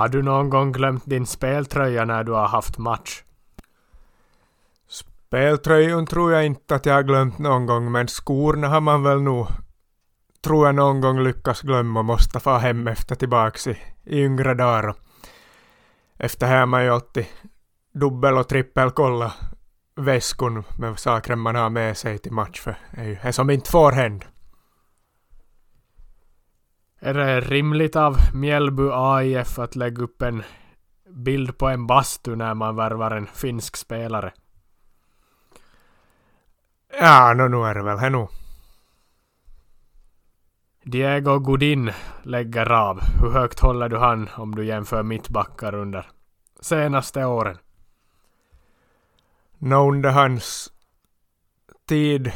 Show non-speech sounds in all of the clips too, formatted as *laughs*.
Har du någon gång glömt din speltröja när du har haft match? Speltröjan tror jag inte att jag har glömt någon gång, men skorna har man väl nog, tror jag någon gång lyckats glömma och måste få hem efter tillbaks i, i yngre dagar. Efter här har man ju alltid dubbel och trippelkollat väskon med saker man har med sig till match, för det är ju det som inte får hända. Är det rimligt av Mjällby AIF att lägga upp en bild på en bastu när man värvar en finsk spelare? Ja, no, nu är det väl det nog. Diego Godin lägger av. Hur högt håller du han om du jämför mittbackar under senaste åren? Nå, under hans tid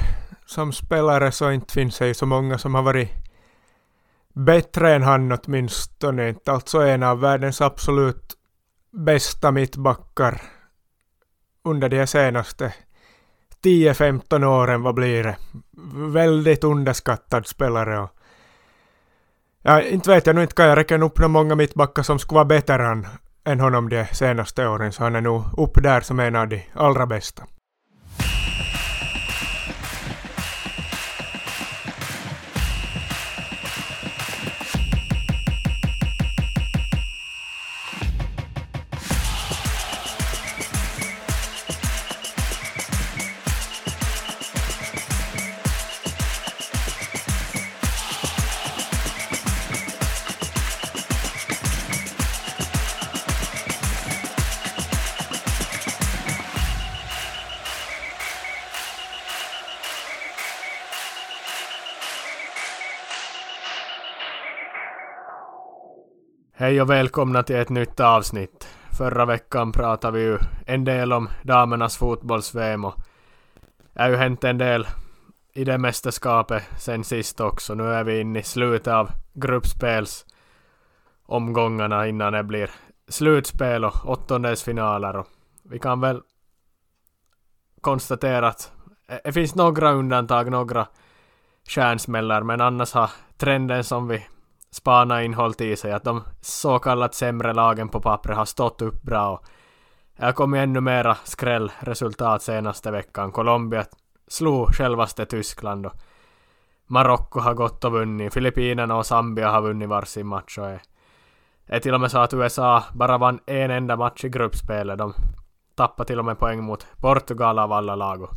som spelare så inte finns det ju så många som har varit bättre än han åtminstone. Inte alltså en av världens absolut bästa mittbackar under de senaste 10-15 åren, vad blir det? Väldigt underskattad spelare och Ja, inte vet jag nu, inte kan jag räkna upp några många mittbackar som skulle vara bättre än, än honom de senaste åren, så han är nog upp där som en av de allra bästa. Hej och välkomna till ett nytt avsnitt. Förra veckan pratade vi ju en del om damernas fotbolls-VM och det har ju hänt en del i det mästerskapet sen sist också. Nu är vi inne i slutet av gruppspelsomgångarna innan det blir slutspel och åttondelsfinaler och vi kan väl konstatera att det finns några undantag, några stjärnsmällar men annars har trenden som vi spana in hållit i sig att de så kallat sämre lagen på pappret har stått upp bra och det har kommit ännu mera skrällresultat senaste veckan. Colombia slog självaste Tyskland och Marocko har gått och vunnit. Filippinerna och Zambia har vunnit varsin match och är, är till och med så att USA bara vann en enda match i gruppspelet. De tappade till och med poäng mot Portugal av alla lag. Och,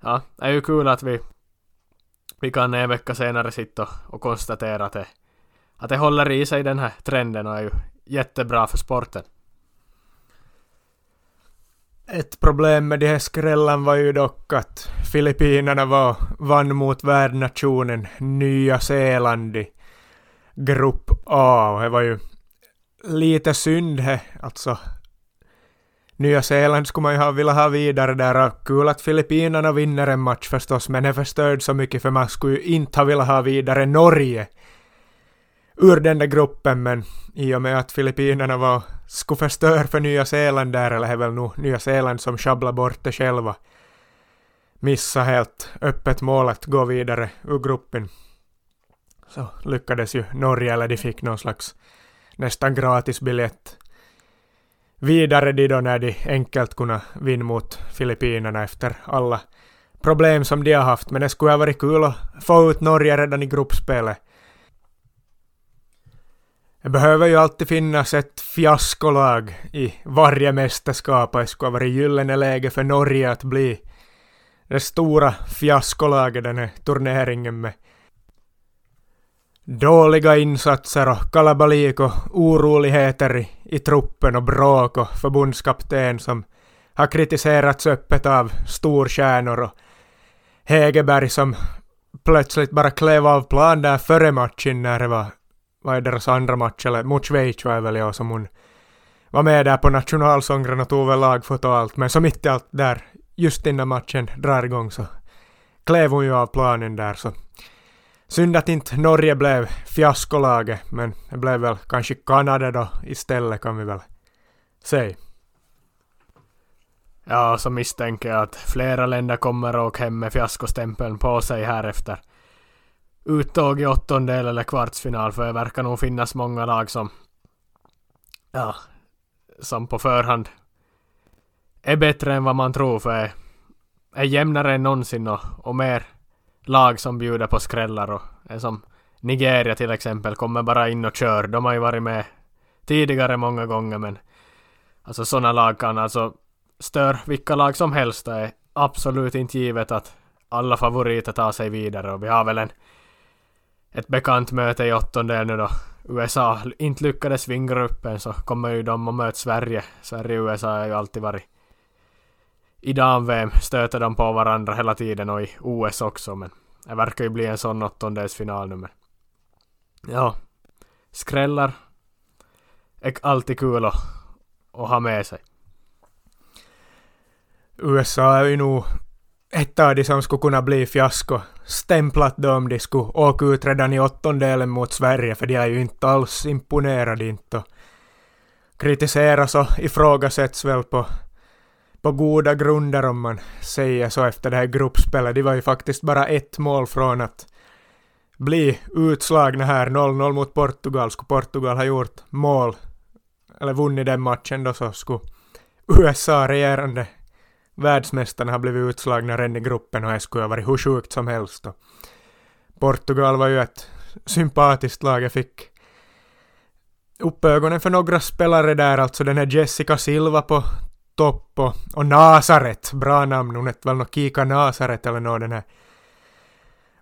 ja, det är ju kul att vi, vi kan en vecka senare sitta och, och konstatera att det att det håller i sig den här trenden och är ju jättebra för sporten. Ett problem med de här skrällen var ju dock att Filippinerna var, vann mot värdnationen Nya Zeeland i Grupp A och det var ju lite synd he, alltså. Nya Zeeland skulle man ju ha velat ha vidare där och kul att Filippinerna vinner en match förstås men det förstörde så mycket för man skulle ju inte ha velat ha vidare Norge ur den där gruppen men i och med att Filippinerna var skulle förstöra för Nya Zeeland där, eller är väl nog Nya Zeeland som sjabblar bort det själva, missa helt öppet mål att gå vidare ur gruppen. Så lyckades ju Norge, eller de fick någon slags nästan gratis biljett vidare de då när de enkelt kunde vinna mot Filippinerna efter alla problem som de har haft. Men det skulle ha varit kul att få ut Norge redan i gruppspelet det behöver ju alltid finnas ett fiaskolag i varje mästerskap och det skulle vara gyllene läge för Norge att bli det stora fiaskolaget den här turneringen med dåliga insatser och kalabalik och oroligheter i, i truppen och bråk och förbundskapten som har kritiserats öppet av storstjärnor och Hegerberg som plötsligt bara klev av plan där före matchen när det var vad är deras andra match, eller mot Schweiz var väl jag som hon var med där på nationalsången och tog väl lagfoto och allt, men så mitt i allt där, just innan matchen drar igång så klev hon ju av planen där så synd att inte Norge blev fiaskolaget, men det blev väl kanske Kanada då istället kan vi väl säga. Ja, så misstänker jag att flera länder kommer att åka hem med fiaskostämpeln på sig här efter uttåg i åttondel eller kvartsfinal för det verkar nog finnas många lag som ja, som på förhand är bättre än vad man tror för är, är jämnare än någonsin och, och mer lag som bjuder på skrällar och är som Nigeria till exempel kommer bara in och kör. De har ju varit med tidigare många gånger men alltså sådana lag kan alltså stör vilka lag som helst. Det är absolut inte givet att alla favoriter tar sig vidare och vi har väl en ett bekant möte i åttondel nu då USA inte lyckades vinna gruppen så kommer ju de att möta Sverige. Sverige och USA har ju alltid varit i dam-VM stöter de på varandra hela tiden och i OS också men det verkar ju bli en sån åttondelsfinal nu men ja, skrällar är alltid kul att, att ha med sig. USA är ju nog ett av de som skulle kunna bli fiasko. Stämplat dem de skulle åka ut redan i åttondelen mot Sverige för de är ju inte alls imponerade inte. Kritiseras och ifrågasätts väl på, på goda grunder om man säger så efter det här gruppspelet. De var ju faktiskt bara ett mål från att bli utslagna här. 0-0 mot Portugal. Skulle Portugal ha gjort mål eller vunnit den matchen då så skulle USA regerande världsmästarna har blivit utslagna redan i gruppen och det skulle ha varit hur sjukt som helst. Och Portugal var ju ett sympatiskt lag. Jag fick upp ögonen för några spelare där, alltså den här Jessica Silva på topp och, och Nazaret, bra namn, hon hette väl något Kika Nazaret eller något den här.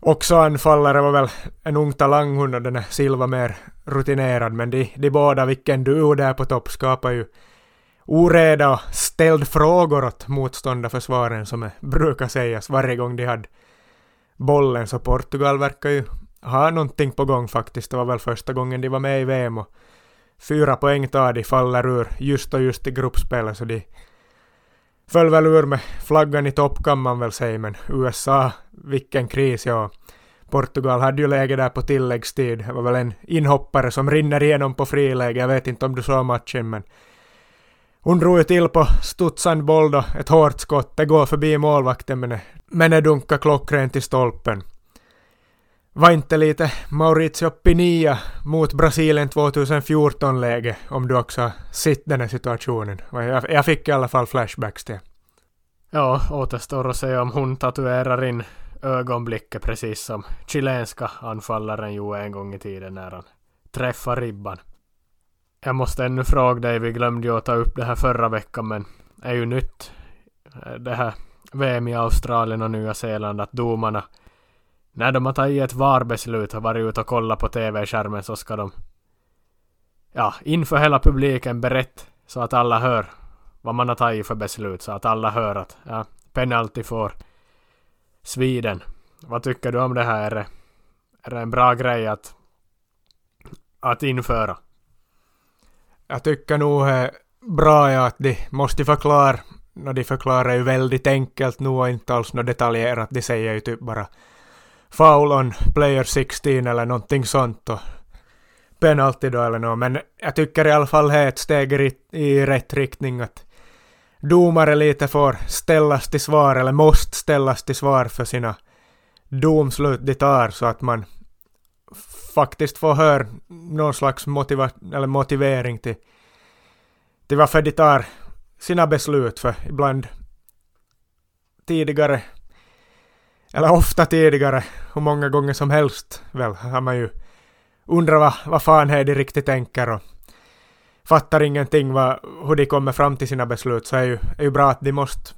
Också anfallare var väl en ung talang hon och den här Silva mer rutinerad, men de, de båda, vilken duo där på topp skapar ju oreda och ställd frågor åt motståndarförsvaren som brukar sägas varje gång de hade bollen. Så Portugal verkar ju ha någonting på gång faktiskt. Det var väl första gången de var med i VM och fyra poäng tar de, faller ur just och just i gruppspelet så de föll väl ur med flaggan i topp kan man väl säga men USA, vilken kris ja. Portugal hade ju läge där på tilläggstid. Det var väl en inhoppare som rinner igenom på friläge. Jag vet inte om du såg matchen men hon drog ju till på studsande boll då, ett hårt skott. Det går förbi målvakten men, men det dunkar klockrent i stolpen. Var inte lite Mauricio Pinia mot Brasilien 2014-läge om du också har sett den här situationen? Jag, jag fick i alla fall flashbacks till. Ja, återstår att se om hon tatuerar in ögonblicket precis som chilenska anfallaren gjorde en gång i tiden när han träffade ribban. Jag måste ännu fråga dig, vi glömde ju att ta upp det här förra veckan men är ju nytt eh, det här VM i Australien och Nya Zeeland att domarna när de har tagit ett VAR-beslut och varit ute och kollat på TV-skärmen så ska de ja, inför hela publiken berätta så att alla hör vad man har tagit för beslut så att alla hör att ja, penalty får Sweden. Vad tycker du om det här? Är det, är det en bra grej att, att införa? Jag tycker nog det är bra är att de måste förklara, No, de förklarar ju väldigt enkelt nu och inte alls något detaljerat, de säger ju typ bara foul on player 16 eller någonting sånt och penalty då eller något, men jag tycker i alla fall det är ett steg i, i rätt riktning att domare lite får ställas till svar eller måste ställas till svar för sina domslut de tar så att man faktiskt får höra någon slags motiva eller motivering till, till varför de tar sina beslut. För ibland tidigare, eller ofta tidigare, hur många gånger som helst väl, har man ju undrat vad, vad fan är de riktigt tänker och fattar ingenting vad, hur de kommer fram till sina beslut så är ju, är ju bra att de måste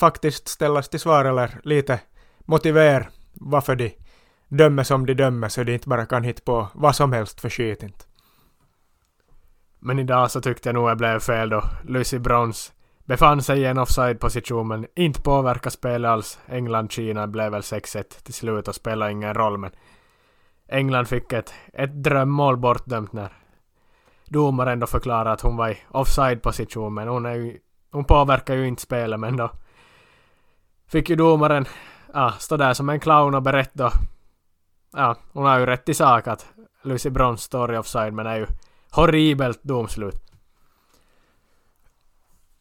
faktiskt ställas till svar eller lite motivera varför de dömer som de dömer så de inte bara kan hitta på vad som helst för skit inte. Men idag så tyckte jag nog jag blev fel då Lucy Brons befann sig i en offside-position men inte påverkade spelet alls. England-Kina blev väl 6-1 till slut och spelade ingen roll men England fick ett, ett drömmål bortdömt när domaren då förklarade att hon var i offside-position men hon, är ju, hon påverkar ju inte spelet men då fick ju domaren ah, stå där som en clown och berätta ja, hon har ju rätt i sak att Lucy Brons står i offside men är ju horribelt domslut.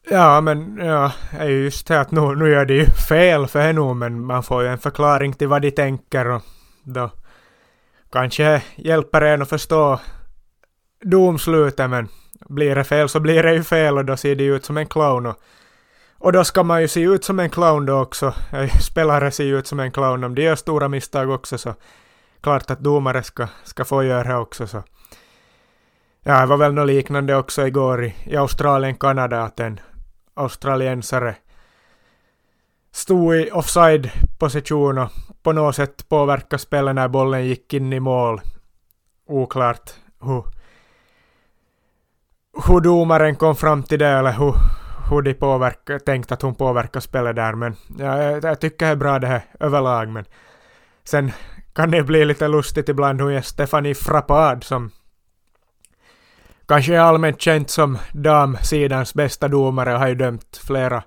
Ja, men ja, är ju just det att nu, nu gör de ju fel för henne men man får ju en förklaring till vad de tänker och då kanske hjälper en att förstå domslutet men Blir det fel så blir det ju fel och då ser det ut som en clown. Och, och då ska man ju se ut som en clown då också. *laughs* Spelare ser ju ut som en clown. Om de gör stora misstag också så klart att domare ska, ska få göra också. Så. Ja, det var väl något liknande också igår i, i Australien, Kanada, att en australiensare stod i offside-position och på något sätt påverkade spelet när bollen gick in i mål. Oklart hur, hur domaren kom fram till det eller hur, hur de påverkar, tänkte att hon påverkar spelet där. Men ja, jag, jag tycker det är bra det här överlag. Men sen kan det bli lite lustigt ibland hur är Stefanie Frappad som kanske är allmänt känt som damsidans bästa domare och har ju dömt flera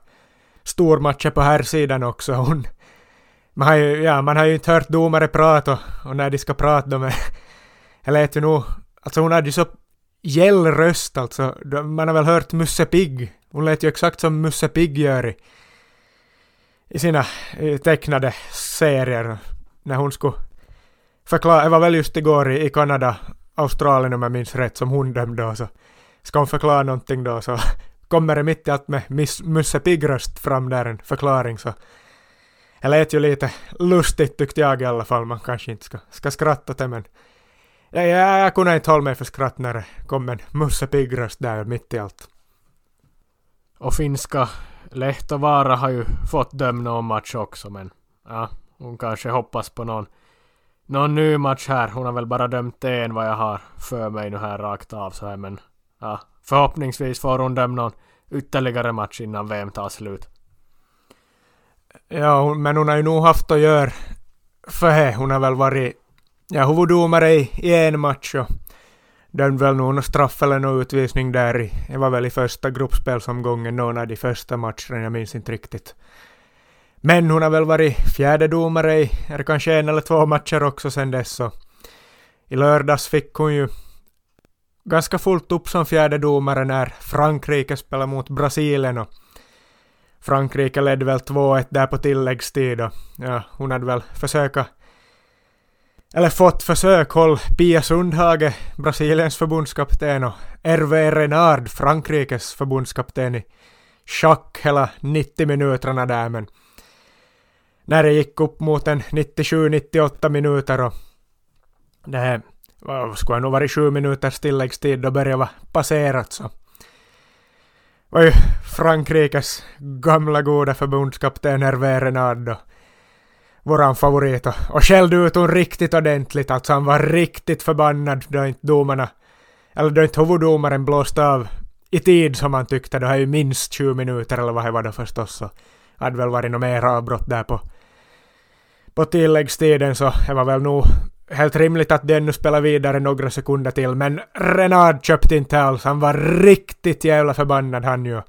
stormatcher på här sidan också. Hon, man, har ju, ja, man har ju inte hört domare prata och, och när de ska prata de är, eller lät ju nog, alltså hon hade ju så gäll röst alltså. Man har väl hört Musse Pigg. Hon lät ju exakt som Musse Pigg gör i, i sina i tecknade serier. När hon skulle förklara, Jag var väl just igår i, i Kanada, Australien om jag minns rätt, som hon dömde och så ska hon förklara någonting då så kommer det mitt i allt med Miss Musse Piggröst fram där en förklaring så det lät ju lite lustigt tyckte jag i alla fall, man kanske inte ska, ska skratta åt det men jag, jag, jag kunde inte hålla mig för skratt när det kom en Musse Piggröst där mitt i allt. Och finska Lehtovaara har ju fått dömna någon match också men ja, hon kanske hoppas på någon någon ny match här. Hon har väl bara dömt en vad jag har för mig nu här rakt av så här men ja, förhoppningsvis får hon döma någon ytterligare match innan VM tar slut. Ja, men hon har ju nog haft att göra för det. Hon har väl varit ja, huvuddomare i, i en match och dömde väl någon straff eller någon utvisning där i, det var väl i första gruppspelsomgången, någon av de första matcherna, jag minns inte riktigt. Men hon har väl varit fjärde domare i, är kanske en eller två matcher också sen dess så i lördags fick hon ju ganska fullt upp som fjärde domare när Frankrike spelade mot Brasilien och Frankrike ledde väl 2-1 där på tilläggstid och ja, hon hade väl försöka eller fått försök håll Pia Sundhage, Brasiliens förbundskapten och Hervé Renard, Frankrikes förbundskapten i schack hela 90 minuterna där men när det gick upp mot en 97-98 minuter och det här skulle nog varit sju minuters tilläggstid då började vara passerat så var ju Frankrikes gamla goda förbundskapten Hervé Renard våran favorit och, och skällde ut hon riktigt ordentligt. Alltså han var riktigt förbannad då inte domarna, eller då inte huvuddomaren blåste av i tid som han tyckte. Det har ju minst 20 minuter eller vad det var då förstås. Så hade väl varit något mer avbrott där på, på tilläggstiden så det var väl nog helt rimligt att den nu spelar vidare några sekunder till. Men Renard köpte inte alls. Han var riktigt jävla förbannad han ju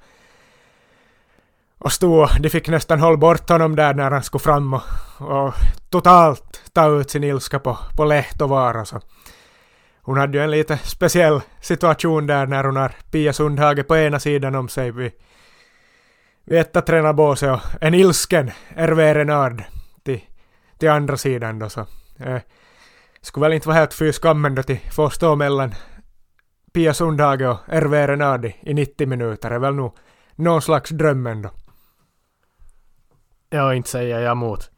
och stod de fick nästan hålla bort honom där när han skulle fram och, och totalt ta ut sin ilska på, på Lehtovaara. Så hon hade ju en lite speciell situation där när hon har Pia Sundhage på ena sidan om sig vid, vid etta tränarbåset och en ilsken Hervé Renard till, andra sidan då så. Eh, skulle väl inte vara helt fy skammen då till få stå mellan Pia Sundhage och Hervé Renardi i 90 minuter. Det är väl nog någon slags dröm ändå. Ja, inte säger jag emot.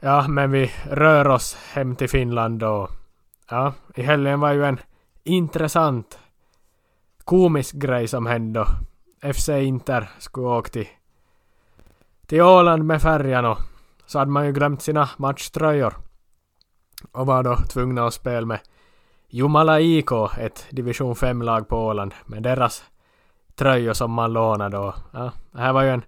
Ja, men vi rör oss hem till Finland och ja, i helgen var ju en intressant komisk grej som hände FC Inter skulle åka till, till Åland med färjan och så hade man ju glömt sina matchtröjor och var då tvungna att spela med Jumala IK, ett division 5-lag på Åland, med deras tröjor som man lånade och Ja, det här var ju en,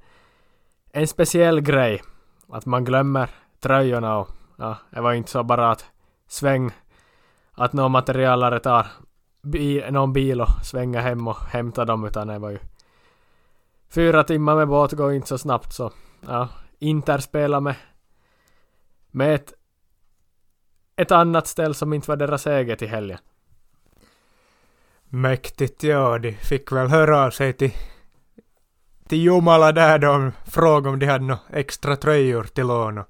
en speciell grej. Att man glömmer tröjorna och ja, det var inte så bara att sväng att någon materialare tar bi, någon bil och svänga hem och hämta dem utan det var ju fyra timmar med båt går inte så snabbt så ja, Inter spelar med med ett ett annat ställe som inte var deras eget i helgen. Mäktigt, ja. De fick väl höra av sig till, till Jomala där de frågade om de hade några extra tröjor till lån. Och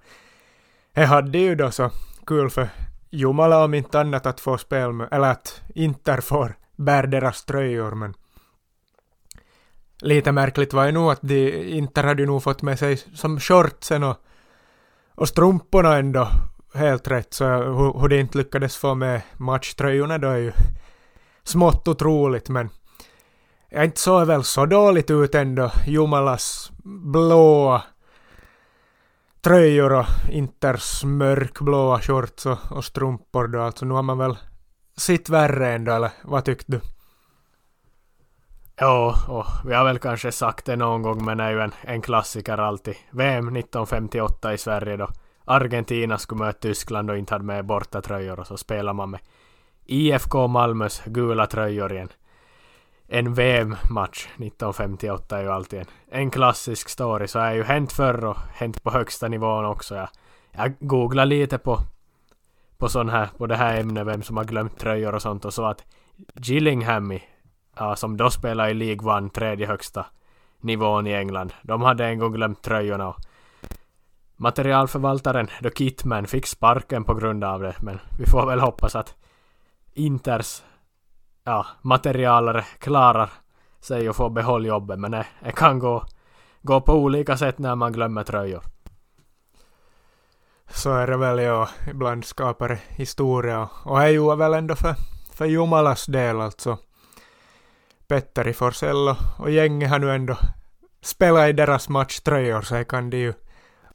det hade ju då så kul för Jomala om inte annat att få spel med, eller att Inter får bär deras tröjor men lite märkligt var ju nog att de Inter hade ju nog fått med sig som shortsen och, och strumporna ändå helt rätt så hur, hur de inte lyckades få med matchtröjorna då är ju smått otroligt men jag inte såg väl så dåligt ut ändå. Jumalas blåa tröjor och Inters mörkblåa shorts och, och strumpor då. Alltså nu har man väl sitt värre ändå, eller vad tyckte du? Ja, och vi har väl kanske sagt det någon gång, men det är ju en, en klassiker alltid. VM 1958 i Sverige då Argentina skulle möta Tyskland och inte hade med bortatröjor och så spelar man med IFK Malmös gula tröjor igen en VM-match 1958 är ju alltid en, en klassisk story, så har ju hänt förr och hänt på högsta nivån också. Jag, jag googlade lite på, på sån här, på det här ämnet, vem som har glömt tröjor och sånt och så att Gillingham, ja, som då spelar i League One, tredje högsta nivån i England, de hade en gång glömt tröjorna och materialförvaltaren, The Kitman, fick sparken på grund av det, men vi får väl hoppas att Inters ja, materialare klarar sig och får behålla jobbet men det, det kan gå, gå på olika sätt när man glömmer tröjor. Så är det väl ja, ibland skapar det historia och det gjorde väl ändå för, för Jumalas del alltså. Petteri Forsell och gänget har nu ändå spelat i deras matchtröjor så det kan de ju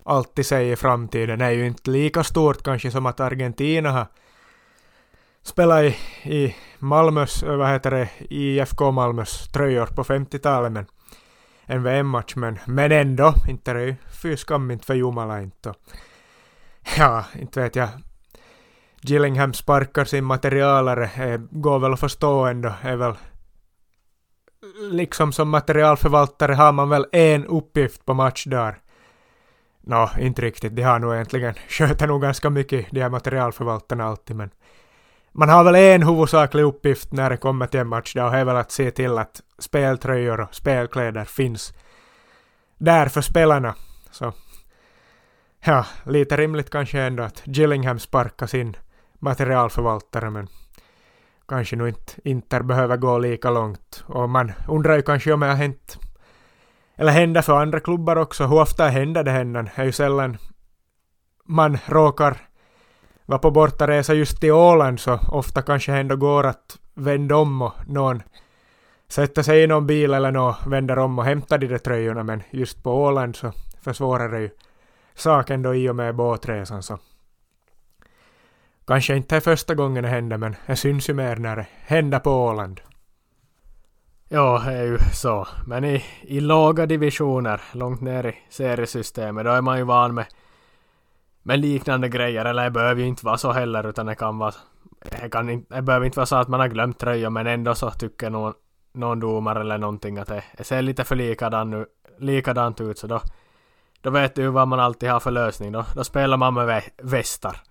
alltid säga i framtiden. Det är ju inte lika stort kanske som att Argentina har spelat i, i Malmös, vad heter det, IFK Malmös tröjor på 50-talet men en VM-match men, men ändå, inte det är ju fy skam inte för Jumala inte. Ja, inte vet jag. Gillingham sparkar sin materialare, eh, går väl att förstå ändå, är väl liksom som materialförvaltare har man väl en uppgift på matchdagar. Nå, no, inte riktigt, de har nog egentligen, sköter nog ganska mycket, de här materialförvaltarna alltid, men man har väl en huvudsaklig uppgift när det kommer till en match då, och det är väl att se till att speltröjor och spelkläder finns där för spelarna. Så ja, lite rimligt kanske ändå att Gillingham sparkar sin materialförvaltare men kanske nu inte Inter behöver gå lika långt. Och man undrar ju kanske om det har hänt eller händer för andra klubbar också. Hur ofta händer det händan? Det är ju sällan man råkar var på bortaresa just till Åland så ofta kanske ändå går att vända om och någon sätter sig i någon bil eller någon vänder om och hämtar de där tröjorna men just på Åland så försvårar det ju saken då i och med båtresan så kanske inte är första gången det händer men det syns ju mer när det händer på Åland. Ja, det är ju så. Men i, i låga divisioner, långt ner i seriesystemet, då är man ju van med med liknande grejer, eller det behöver ju inte vara så heller utan det kan vara det, kan inte, det behöver inte vara så att man har glömt tröjor men ändå så tycker någon, någon domare eller någonting att det, det ser lite för likadan nu, likadant ut så då, då vet du vad man alltid har för lösning. Då, då spelar man med västar.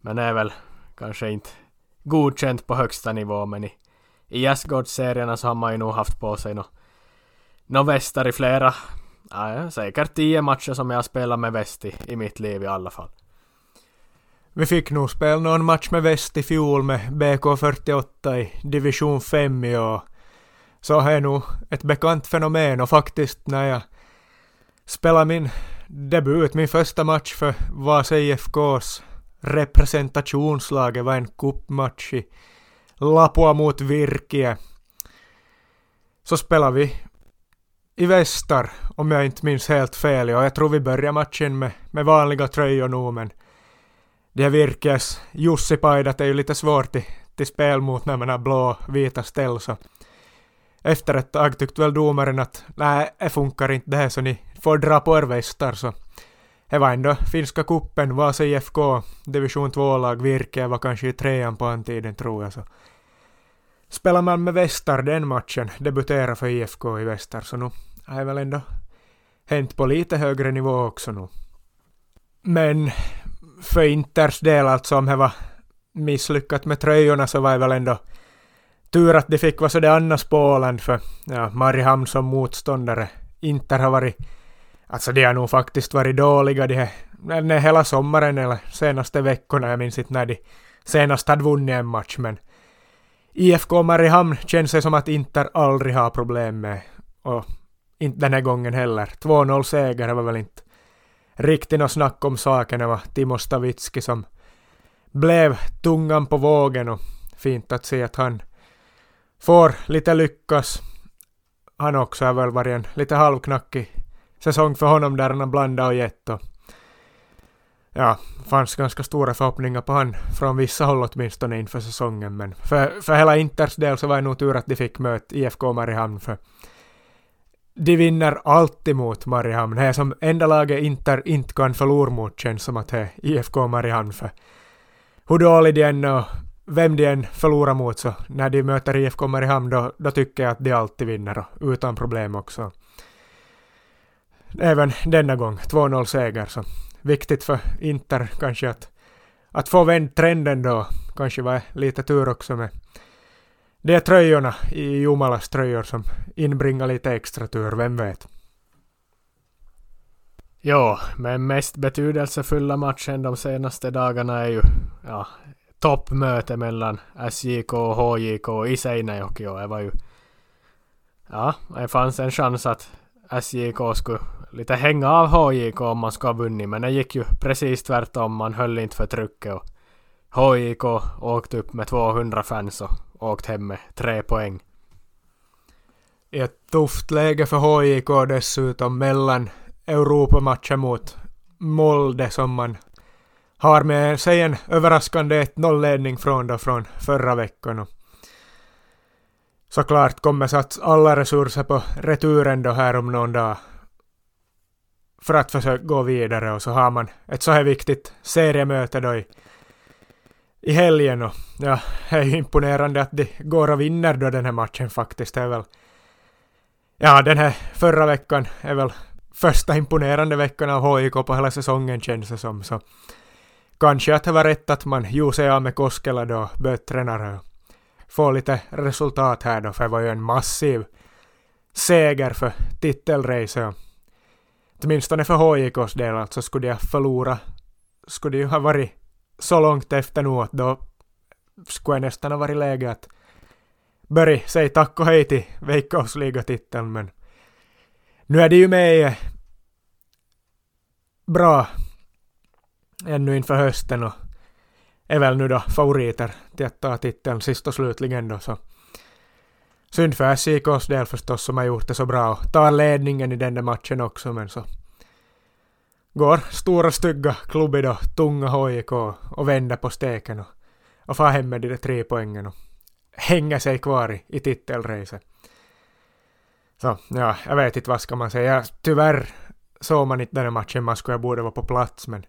Men det är väl kanske inte godkänt på högsta nivå men i, i gästgårdsserierna så har man ju nog haft på sig några no västar i flera ja, säkert tio matcher som jag spelat med väst i, i mitt liv i alla fall. Vi fick nog spela någon match med väst i fjol med BK48 i division 5 i år. Så är nog ett bekant fenomen och faktiskt när jag spelade min debut, min första match för Vasa IFKs representationslag, det var en cupmatch i Lapua mot Virkie. Så spelade vi i västar, om jag inte minns helt fel. ja, jag tror vi börjar matchen med, med vanliga tröjor nu, men det här Virkes Jussi-pajdat är ju lite svårt till, till spel mot när man har blå vita ställ, så efter ett tag tyckte väl domaren att nej, det funkar inte det här, så ni får dra på er västar, så det var ändå finska kuppen, Vasa IFK, division 2-lag, Virke var kanske i trean på den tiden tror jag, så spelar man med västar den matchen, debuterar för IFK i västar, så nu har väl ändå hänt på lite högre nivå också nu. Men för Inters del alltså, om det var misslyckat med tröjorna så var det väl ändå tur att de fick vara sådär annars på Åland för ja, Mariehamn som motståndare Inter har varit Alltså de har nog faktiskt varit dåliga de här, nej, hela sommaren eller senaste veckorna. Jag minns inte när de senast hade vunnit en match men IFK Mariehamn känns det som att Inter aldrig har problem med och inte den här gången heller. 2-0 seger var väl inte riktigt något snack om saken. Det var Timo Stavitski som blev tungan på vågen och fint att se att han får lite lyckas. Han också har väl varit en lite halvknackig säsong för honom där han har blandat och gett och ja, fanns ganska stora förhoppningar på han från vissa håll åtminstone inför säsongen men för, för hela Inters del så var det nog tur att de fick möta IFK Mariehamn för de vinner alltid mot Mariehamn. Det är som enda laget Inter inte kan förlora mot känns som att det är IFK Mariehamn för hur dålig de än och vem de än förlorar mot så när de möter IFK Mariehamn då, då tycker jag att de alltid vinner och utan problem också. Även denna gång 2-0 seger så viktigt för Inter kanske att, att få vänd trenden då. Kanske var lite tur också med det är tröjorna i Jumalas tröjor som inbringar lite extra tur, vem vet. Ja, men mest betydelsefulla matchen de senaste dagarna är ju ja, toppmöte mellan SJK och HJK i Seinäjoki och det var ju ja, det fanns en chans att SJK skulle lite hänga av HJK om man skulle ha vunnit men det gick ju precis tvärtom. Man höll inte för trycket och HJK åkte upp med 200 fans och åkt hem med tre poäng. I ett tufft läge för HJK dessutom mellan Europamatchen mot Molde som man har med sig en överraskande 1-0-ledning från då från förra veckan. Och såklart kommer sats alla resurser på returen då här om någon dag för att försöka gå vidare och så har man ett så här viktigt seriemöte då i, i helgen och ja, det är ju imponerande att det går och vinner då den här matchen faktiskt. Det är väl ja, den här förra veckan är väl första imponerande veckan av HIK på hela säsongen känns det som. Så kanske att det var rätt att man gjorde sig av med Koskela då, böttränare och få lite resultat här då, för det var ju en massiv seger för titelracet åtminstone för HJKs del alltså skulle jag förlora, skulle det ju ha varit så långt efter nu att då skulle jag nästan ha varit läge att börja säga tack och hej till Veikkausligatiteln men nu är det ju med eh, bra ännu inför hösten och är väl nu då favoriter till att ta titeln sist och slutligen då så Synd för SJKs del förstås som har gjort det så bra och tar ledningen i den där matchen också men så går stora stygga klubben och tunga HJK och vänder på steken och, och far hem med de där tre poängen och hänger sig kvar i, i titelracet. Så ja, jag vet inte vad ska man säga. Tyvärr såg man inte den här matchen man skulle borde vara på plats men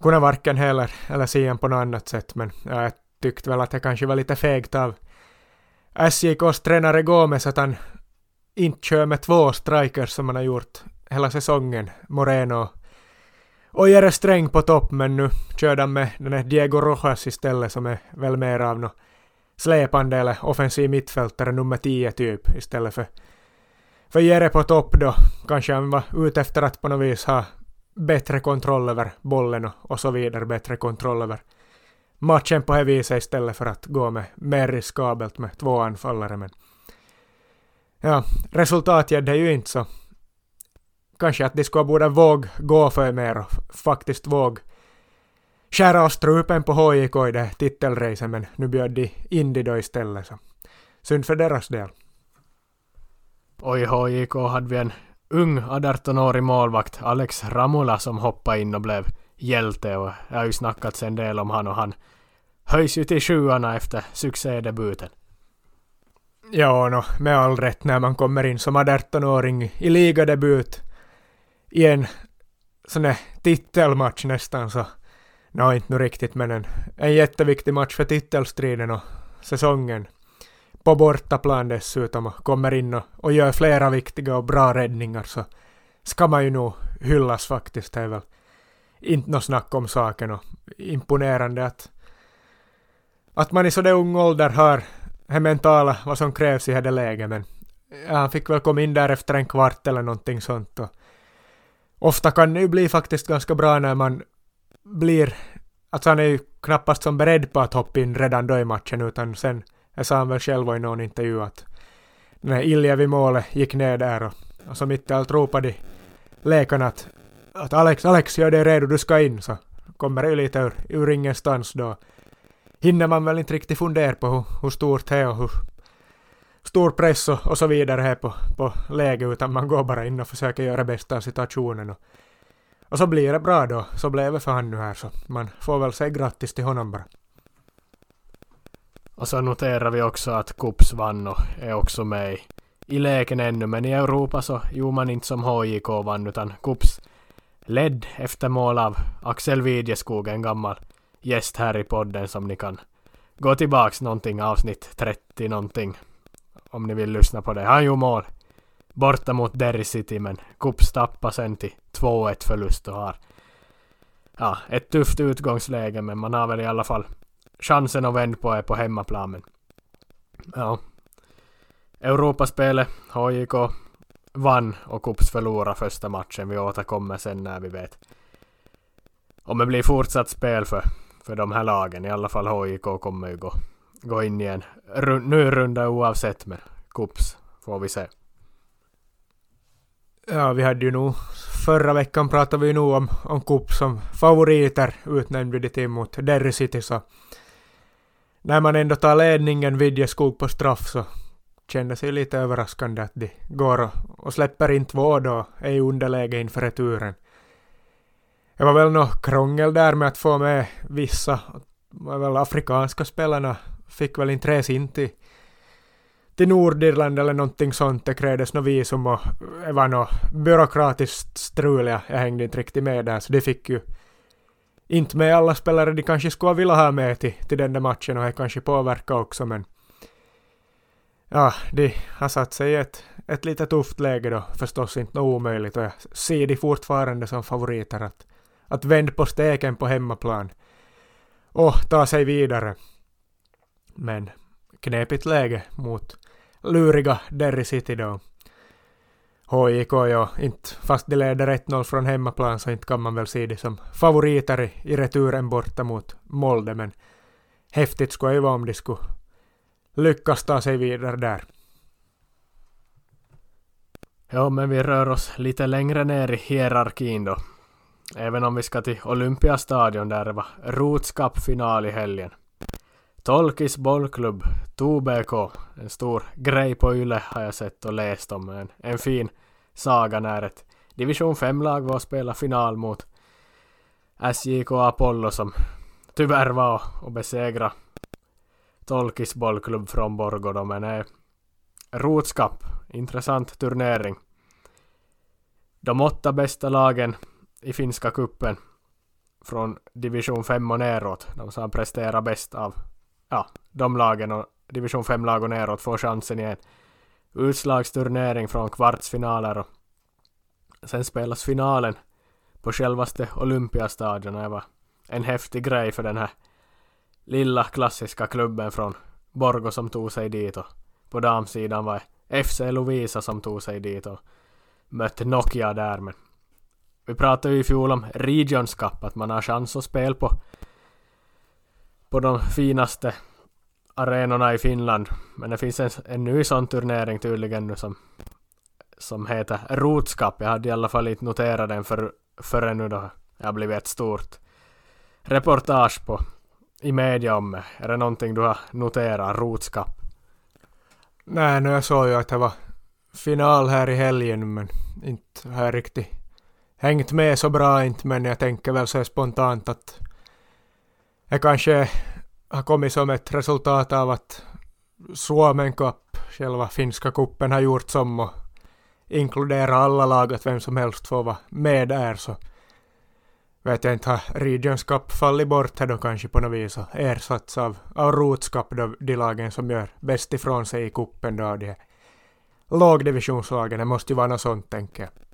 kunde varken heller eller se på något annat sätt men ja, jag tyckte väl att det kanske var lite fegt av SJKs tränare Gomes att han inte kör med två strikers som han har gjort hela säsongen, Moreno och Jere Sträng på topp, men nu körde han med den här Diego Rojas istället som är väl mer av något släpande eller offensiv mittfältare nummer 10 typ istället för för Jere på topp då kanske han var ute efter att på något vis ha bättre kontroll över bollen och, och så vidare, bättre kontroll över matchen på det viset istället för att gå med mer riskabelt med två anfallare. Men ja, resultatet är ju inte så. Kanske att de skulle borde våga gå för mer och faktiskt våga skära av strupen på HIK i det titelracet men nu bjöd de in det då istället så synd för deras del. Och i HIK hade vi en ung 18-årig målvakt, Alex Ramula, som hoppade in och blev hjälte och jag har ju snackats en del om han och han höjs ju till sjuarna efter succédebuten. Ja, no, med all rätt när man kommer in som 18-åring i ligadebut i en sån här titelmatch nästan så Nå, no, inte nu riktigt men en, en jätteviktig match för titelstriden och säsongen. På bortaplan dessutom och kommer in och, och gör flera viktiga och bra räddningar så ska man ju nog hyllas faktiskt. Det är väl inte något snack om saken och imponerande att, att man i så ung ålder har det mentala vad som krävs i det läget men ja, han fick väl komma in där efter en kvart eller någonting sånt. Och ofta kan det ju bli faktiskt ganska bra när man blir, alltså han är ju knappast som beredd på att hoppa in redan då i matchen utan sen, jag sa han väl själv i någon intervju att när Ilja vid målet gick ner där och, och så mitt i allt ropade läkarna att, att Alex, Alex, gör dig redo, du ska in. Så kommer det ju lite ur, ur ingenstans då. Hinner man väl inte riktigt fundera på hur, hur stort det är och hur stor press och, och så vidare här på, på läge utan man går bara in och försöker göra bästa av situationen. Och, och så blir det bra då, så blev det för han nu här så man får väl säga grattis till honom bara. Och så noterar vi också att Kups vann och är också med i, i leken ännu, men i Europa så gjorde man inte som HJK vann, utan Kups ledd efter mål av Axel Widjeskog, en gammal gäst här i podden som ni kan gå tillbaks någonting, avsnitt 30 någonting, om ni vill lyssna på det. Han gjorde mål borta mot Derry City, men Kups tappade sen till 2-1 förlust och har ja, ett tufft utgångsläge, men man har väl i alla fall chansen att vända på det på hemmaplan. Men, ja. Europaspelet, HJK vann och Kups förlorade första matchen. Vi återkommer sen när vi vet om det blir fortsatt spel för, för de här lagen. I alla fall HJK kommer ju gå, gå in i en ny runda oavsett med Kups. Får vi se. Ja, vi hade ju nog förra veckan pratade vi nog om, om kups som favoriter utnämnde vi till mot Derry City så när man ändå tar ledningen vid skog på straff så kändes det lite överraskande att de går och, och släpper in två då, är i underläge inför returen. Det var väl något krångel där med att få med vissa, var väl afrikanska spelarna fick väl inte resa in till, till Nordirland eller någonting sånt. Det krävdes något visum och det var något byråkratiskt strul. Jag hängde inte riktigt med där så de fick ju inte med alla spelare de kanske skulle vilja ha med till, till den där matchen och det kanske påverkar också men ja, de har satt sig i ett, ett lite tufft läge då, förstås inte något omöjligt och jag ser de fortfarande som favoriter att, att vända på steken på hemmaplan och ta sig vidare. Men knepigt läge mot luriga Derry City då. HJK, ja, inte, fast de leder 1-0 från hemmaplan så inte kan man väl se det som favoriter i, i returen borta mot Molde, men häftigt skulle ju vara om de skulle lyckas ta sig vidare där. Ja, men vi rör oss lite längre ner i hierarkin då. Även om vi ska till Olympiastadion där det var Roots Cup-final i helgen. Tolkis bollklubb, 2BK, en stor grej på Yle har jag sett och läst om. En, en fin saga när ett division 5-lag var och spelade final mot SJK Apollo som tyvärr var och besegra Tolkis bollklubb från Borgå då, men är Rotskap, intressant turnering. De åtta bästa lagen i finska kuppen från division 5 och neråt, de som presterar bäst av ja, de lagen och division 5-lag och neråt får chansen i en utslagsturnering från kvartsfinaler och sen spelas finalen på självaste Olympiastadion och det var en häftig grej för den här lilla klassiska klubben från Borgo som tog sig dit och på damsidan var FC Lovisa som tog sig dit och mötte Nokia där men vi pratade ju i fjol om Regions Cup att man har chans att spela på på de finaste arenorna i Finland. Men det finns en, en ny sån turnering tydligen nu som, som heter Rotskap. Jag hade i alla fall inte noterat den för, förrän nu då jag blivit ett stort reportage på i media om det. Är det någonting du har noterat? Rotskap? Nej, nu jag såg ju att det var final här i helgen men inte har jag riktigt hängt med så bra inte men jag tänker väl så spontant att det kanske har kommit som ett resultat av att Suomen Cup, själva finska kuppen, har gjort som och inkludera alla lag, att vem som helst får vara med där så vet jag inte, har Regions Cup fallit bort här då kanske på något vis och ersatts av, av Roots Cup då de lagen som gör bäst ifrån sig i kuppen då de lågdivisionslagen, det måste ju vara något sånt tänker jag.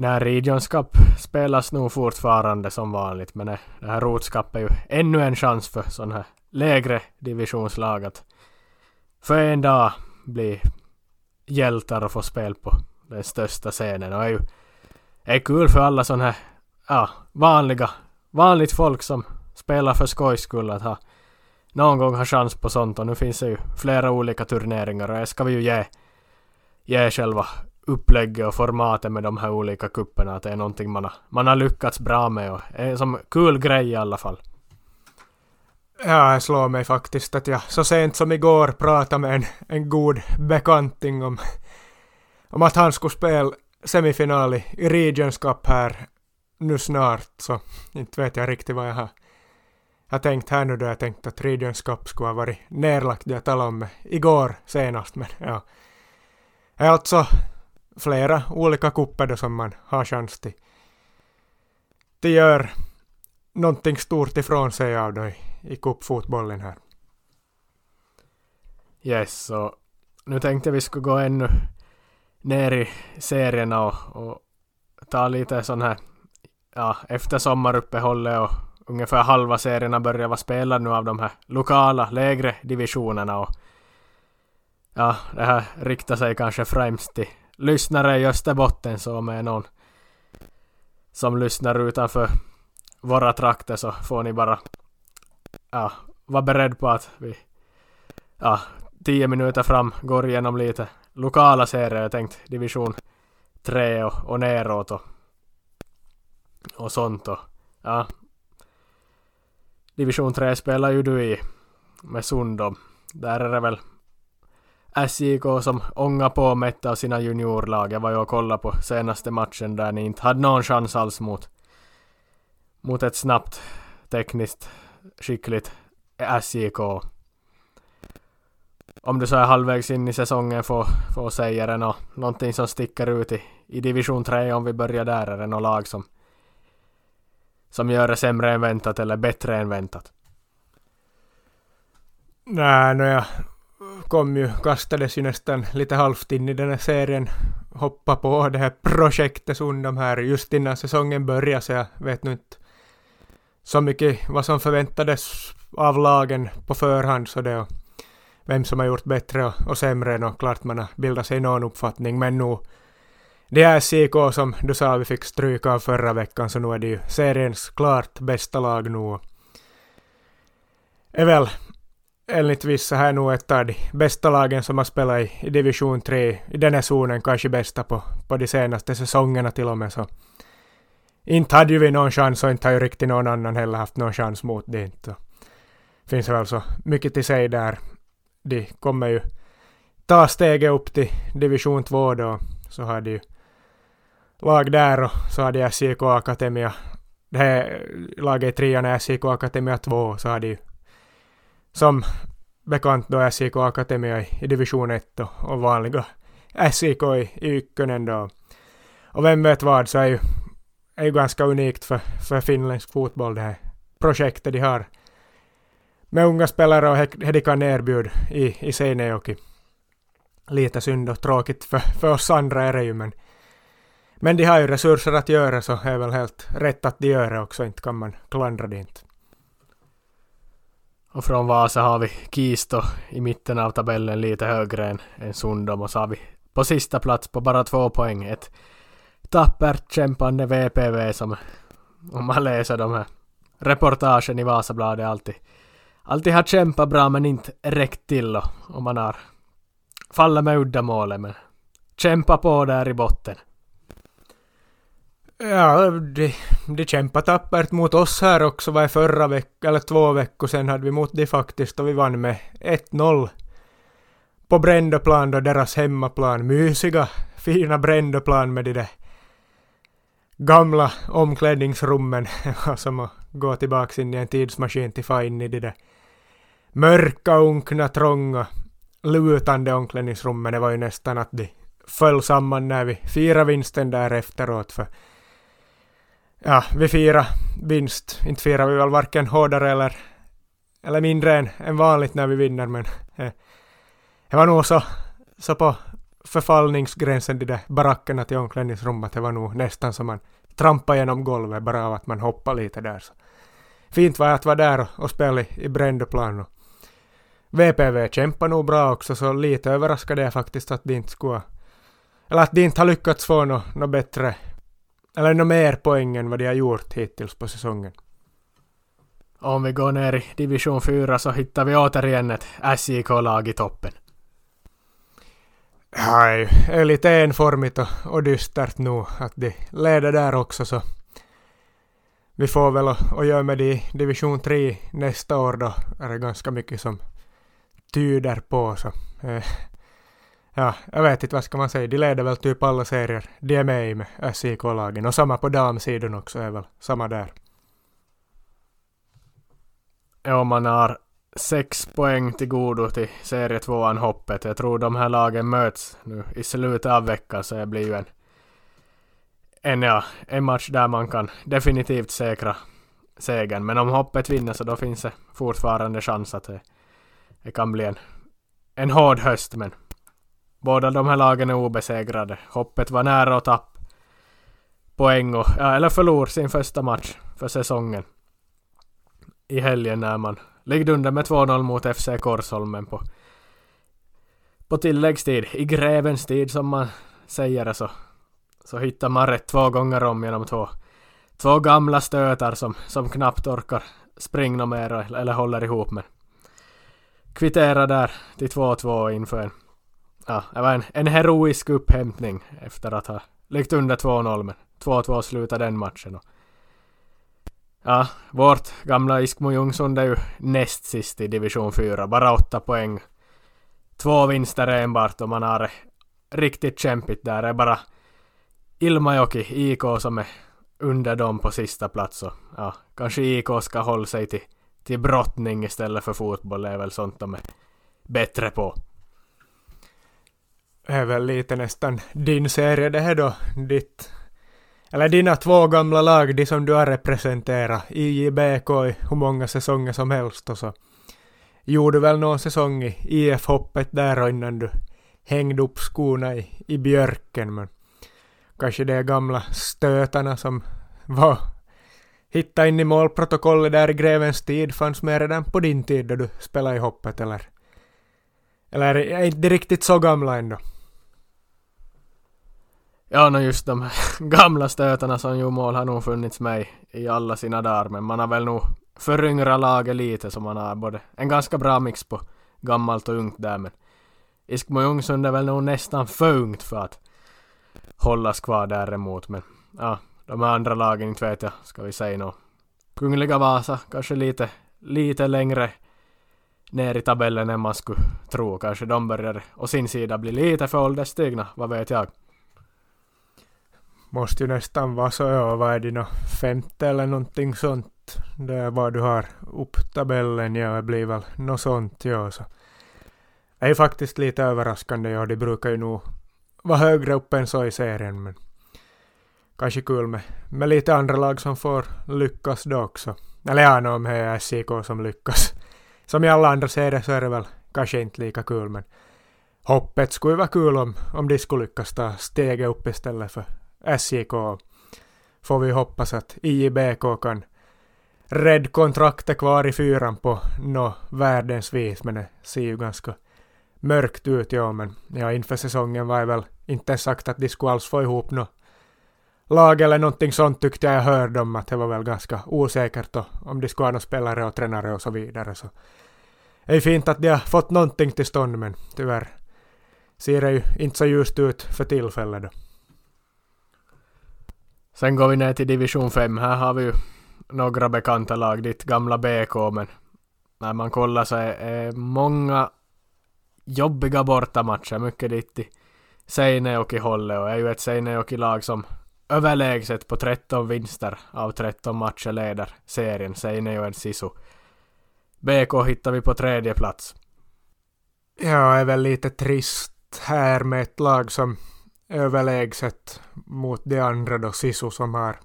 Nej, Regions Cup spelas nog fortfarande som vanligt, men det här Roots Cup är ju ännu en chans för sådana här lägre divisionslag att för en dag bli hjältar och få spel på den största scenen. Och det är ju är kul för alla sådana här ja, vanliga, vanligt folk som spelar för skojs skull att ha någon gång ha chans på sånt och nu finns det ju flera olika turneringar och det ska vi ju ge, ge själva upplägget och formatet med de här olika kupperna att det är någonting man har, man har lyckats bra med och är som kul grej i alla fall. Ja, jag slår mig faktiskt att jag så sent som igår pratade med en, en god bekanting om, om att han skulle spela semifinal i, Regions Cup här nu snart, så inte vet jag riktigt vad jag har, har tänkt här nu då jag tänkt att Regions Cup skulle ha varit nerlagt, det jag talade om igår senast, men ja. Alltså flera olika kupper då som man har chans till. Det gör någonting stort ifrån sig av då i, i cupfotbollen här. Yes, så nu tänkte vi skulle gå ännu ner i serierna och, och ta lite sån här, ja, efter sommaruppehållet och ungefär halva serierna börjar vara spelade nu av de här lokala, lägre divisionerna och ja, det här riktar sig kanske främst till lyssnare i Österbotten så om är någon som lyssnar utanför våra trakter så får ni bara ja, vara beredd på att vi ja, tio minuter fram går igenom lite lokala serier. Jag tänkt division 3 och, och neråt och, och sånt och ja. Division 3 spelar ju du i med Sundom. Där är det väl SJK som ångar på med ett av sina juniorlag. Jag var ju och kollade på senaste matchen där ni inte hade någon chans alls mot, mot ett snabbt, tekniskt, skickligt SJK. Om du så är halvvägs in i säsongen får, får säga det nå, någonting som sticker ut i, i division 3 om vi börjar där. Är det något lag som, som gör det sämre än väntat eller bättre än väntat? Nej, no jag kom ju, kastades ju nästan lite halvt in i den här serien. Hoppa på det här projektet Sundom här just innan säsongen började så jag vet nu inte så mycket vad som förväntades av lagen på förhand så det och vem som har gjort bättre och, och sämre och klart man har bildat sig någon uppfattning men nu det är SIK som du sa vi fick stryka av förra veckan så nu är det ju seriens klart bästa lag nu. Är väl enligt vissa här nog ett av de bästa lagen som har spelat i, i division 3 i den här zonen, kanske bästa på, på de senaste säsongerna till och med. Så inte hade ju vi någon chans och inte har ju riktigt någon annan heller haft någon chans mot det. Inte. Finns väl så mycket till sig där. De kommer ju ta steget upp till division 2 då. Så har de ju lag där och så har de SJK Akademia. Det här laget i trean är SJK Akademia 2 så har de ju som bekant då SJK Akademia i division 1 och vanliga SJK i, i Ykkönen då. Och vem vet vad så är ju, är ju ganska unikt för, för finländsk fotboll det här projektet de har med unga spelare och det de kan erbjuda i, i Seinejoki. Lite synd och tråkigt för, för oss andra är det ju men men de har ju resurser att göra så är väl helt rätt att de gör det också, inte kan man klandra det inte. Och från Vasa har vi Kisto i mitten av tabellen lite högre än, än Sundom och så har vi på sista plats på bara två poäng ett tappert kämpande VPV som om man läser de här reportagen i Vasabladet alltid alltid har kämpat bra men inte räckt till och, och man har fallit med uddamålet men kämpa på där i botten. Ja, de, de kämpade tappert mot oss här också, var förra veckan, eller två veckor sedan hade vi mot de faktiskt och vi vann med 1-0. På Brändöplan då, deras hemmaplan. Mysiga, fina Brändöplan med de där gamla omklädningsrummen. *laughs* som att gå tillbaka in i en tidsmaskin till få in i de där mörka, unkna, trånga, lutande omklädningsrummen. Det var ju nästan att de föll samman när vi firade vinsten där efteråt. För ja, vi firar vinst. Inte firar vi väl varken hårdare eller, eller mindre än, än vanligt när vi vinner, men eh, det var nog så, så på förfallningsgränsen, de där barackerna till omklädningsrummet, det var nog nästan som man trampade genom golvet bara av att man hoppade lite där. Så. Fint var att vara där och, och spela i, i Brändöplan. VPV kämpar nog bra också, så lite överraskad är jag faktiskt att de inte skulle eller att de inte har lyckats få något no bättre eller något mer poäng än vad de har gjort hittills på säsongen. Om vi går ner i division 4 så hittar vi återigen ett SJK-lag i toppen. Ja, det är lite enformigt och, och dystert nu att de leder där också så vi får väl att göra med det i division 3 nästa år då är det ganska mycket som tyder på så eh, ja, jag vet inte vad ska man säga, de leder väl typ alla serier de är med i med SIK-lagen och samma på damsidan också är väl samma där. Ja, man har sex poäng till godo till serietvåan hoppet. Jag tror de här lagen möts nu i slutet av veckan så det blir ju en, en, ja, en match där man kan definitivt säkra segern. Men om hoppet vinner så då finns det fortfarande chans att det, det kan bli en, en hård höst. Men båda de här lagen är obesegrade. Hoppet var nära att tappa poäng och, ja, eller förlor sin första match för säsongen i helgen när man ligger under med 2-0 mot FC Korsholmen på, på tilläggstid. I grevens tid som man säger det så, så hittar man rätt två gånger om genom två, två gamla stötar som, som knappt orkar springa mer eller håller ihop men kvittera där till 2-2 inför en ja, det var en, en heroisk upphämtning efter att ha legat under 2-0 men 2-2 slutade den matchen och Ja, vårt gamla Iskmo Ljungsund är ju näst sist i division 4, bara åtta poäng. Två vinster enbart och man har det riktigt kämpigt där. Det är bara Ilmajoki, IK, som är under dem på sista plats. Och, ja, kanske IK ska hålla sig till, till brottning istället för fotboll. Det är väl sånt de är bättre på. Det är väl lite nästan din serie det här då, ditt eller dina två gamla lag, de som du har representerat, IJBK i hur många säsonger som helst och så gjorde du väl någon säsong i IF-hoppet där och innan du hängde upp skorna i, i björken men kanske de gamla stötarna som var hitta in i målprotokollet där i grevens tid fanns med redan på din tid då du spelade i hoppet eller eller är inte riktigt så gamla ändå? Ja, no just de *laughs* gamla stötarna som gjorde mål har nog funnits med i alla sina dagar, men man har väl nog föryngrat laget lite så man har både en ganska bra mix på gammalt och ungt där, men Iskmo Jungsund är väl nog nästan för ungt för att hållas kvar däremot, men ja, de här andra lagen, inte vet jag, ska vi säga nå. Kungliga Vasa, kanske lite, lite längre ner i tabellen än man skulle tro. Kanske de börjar å sin sida bli lite för ålderstigna, vad vet jag måste ju nästan vara så, ja, vad är dina femte eller någonting sånt. Det är vad du har upp tabellen, ja, det blir väl något sånt, ja. Så. Det är ju faktiskt lite överraskande, ja, de brukar ju nog vara högre upp än så i serien, men kanske kul med, med lite andra lag som får lyckas då också. Eller ja, om det är SIK som lyckas. Som i alla andra serier så är det väl kanske inte lika kul, men hoppet skulle vara kul om, om de skulle lyckas ta steget upp istället för SJK får vi hoppas att IJBK kan rädda kontraktet kvar i fyran på nå världens vis, men det ser ju ganska mörkt ut, ja, men ja, inför säsongen var det väl inte sagt att de skulle alls få ihop något lag eller någonting sånt tyckte jag hörde om att det var väl ganska osäkert och om de skulle ha några spelare och tränare och så vidare så det är fint att de har fått någonting till stånd men tyvärr ser det ju inte så ljust ut för tillfället då. Sen går vi ner till division 5. Här har vi ju några bekanta lag, ditt gamla BK, men när man kollar så är, är många jobbiga bortamatcher, mycket dit i Seinejoki-hållet och är ju ett Seinejoki-lag som överlägset på 13 vinster av 13 matcher leder serien, Seinejoen Sisu. BK hittar vi på tredje plats. Ja, är väl lite trist här med ett lag som överlägset mot de andra då, Sisu som har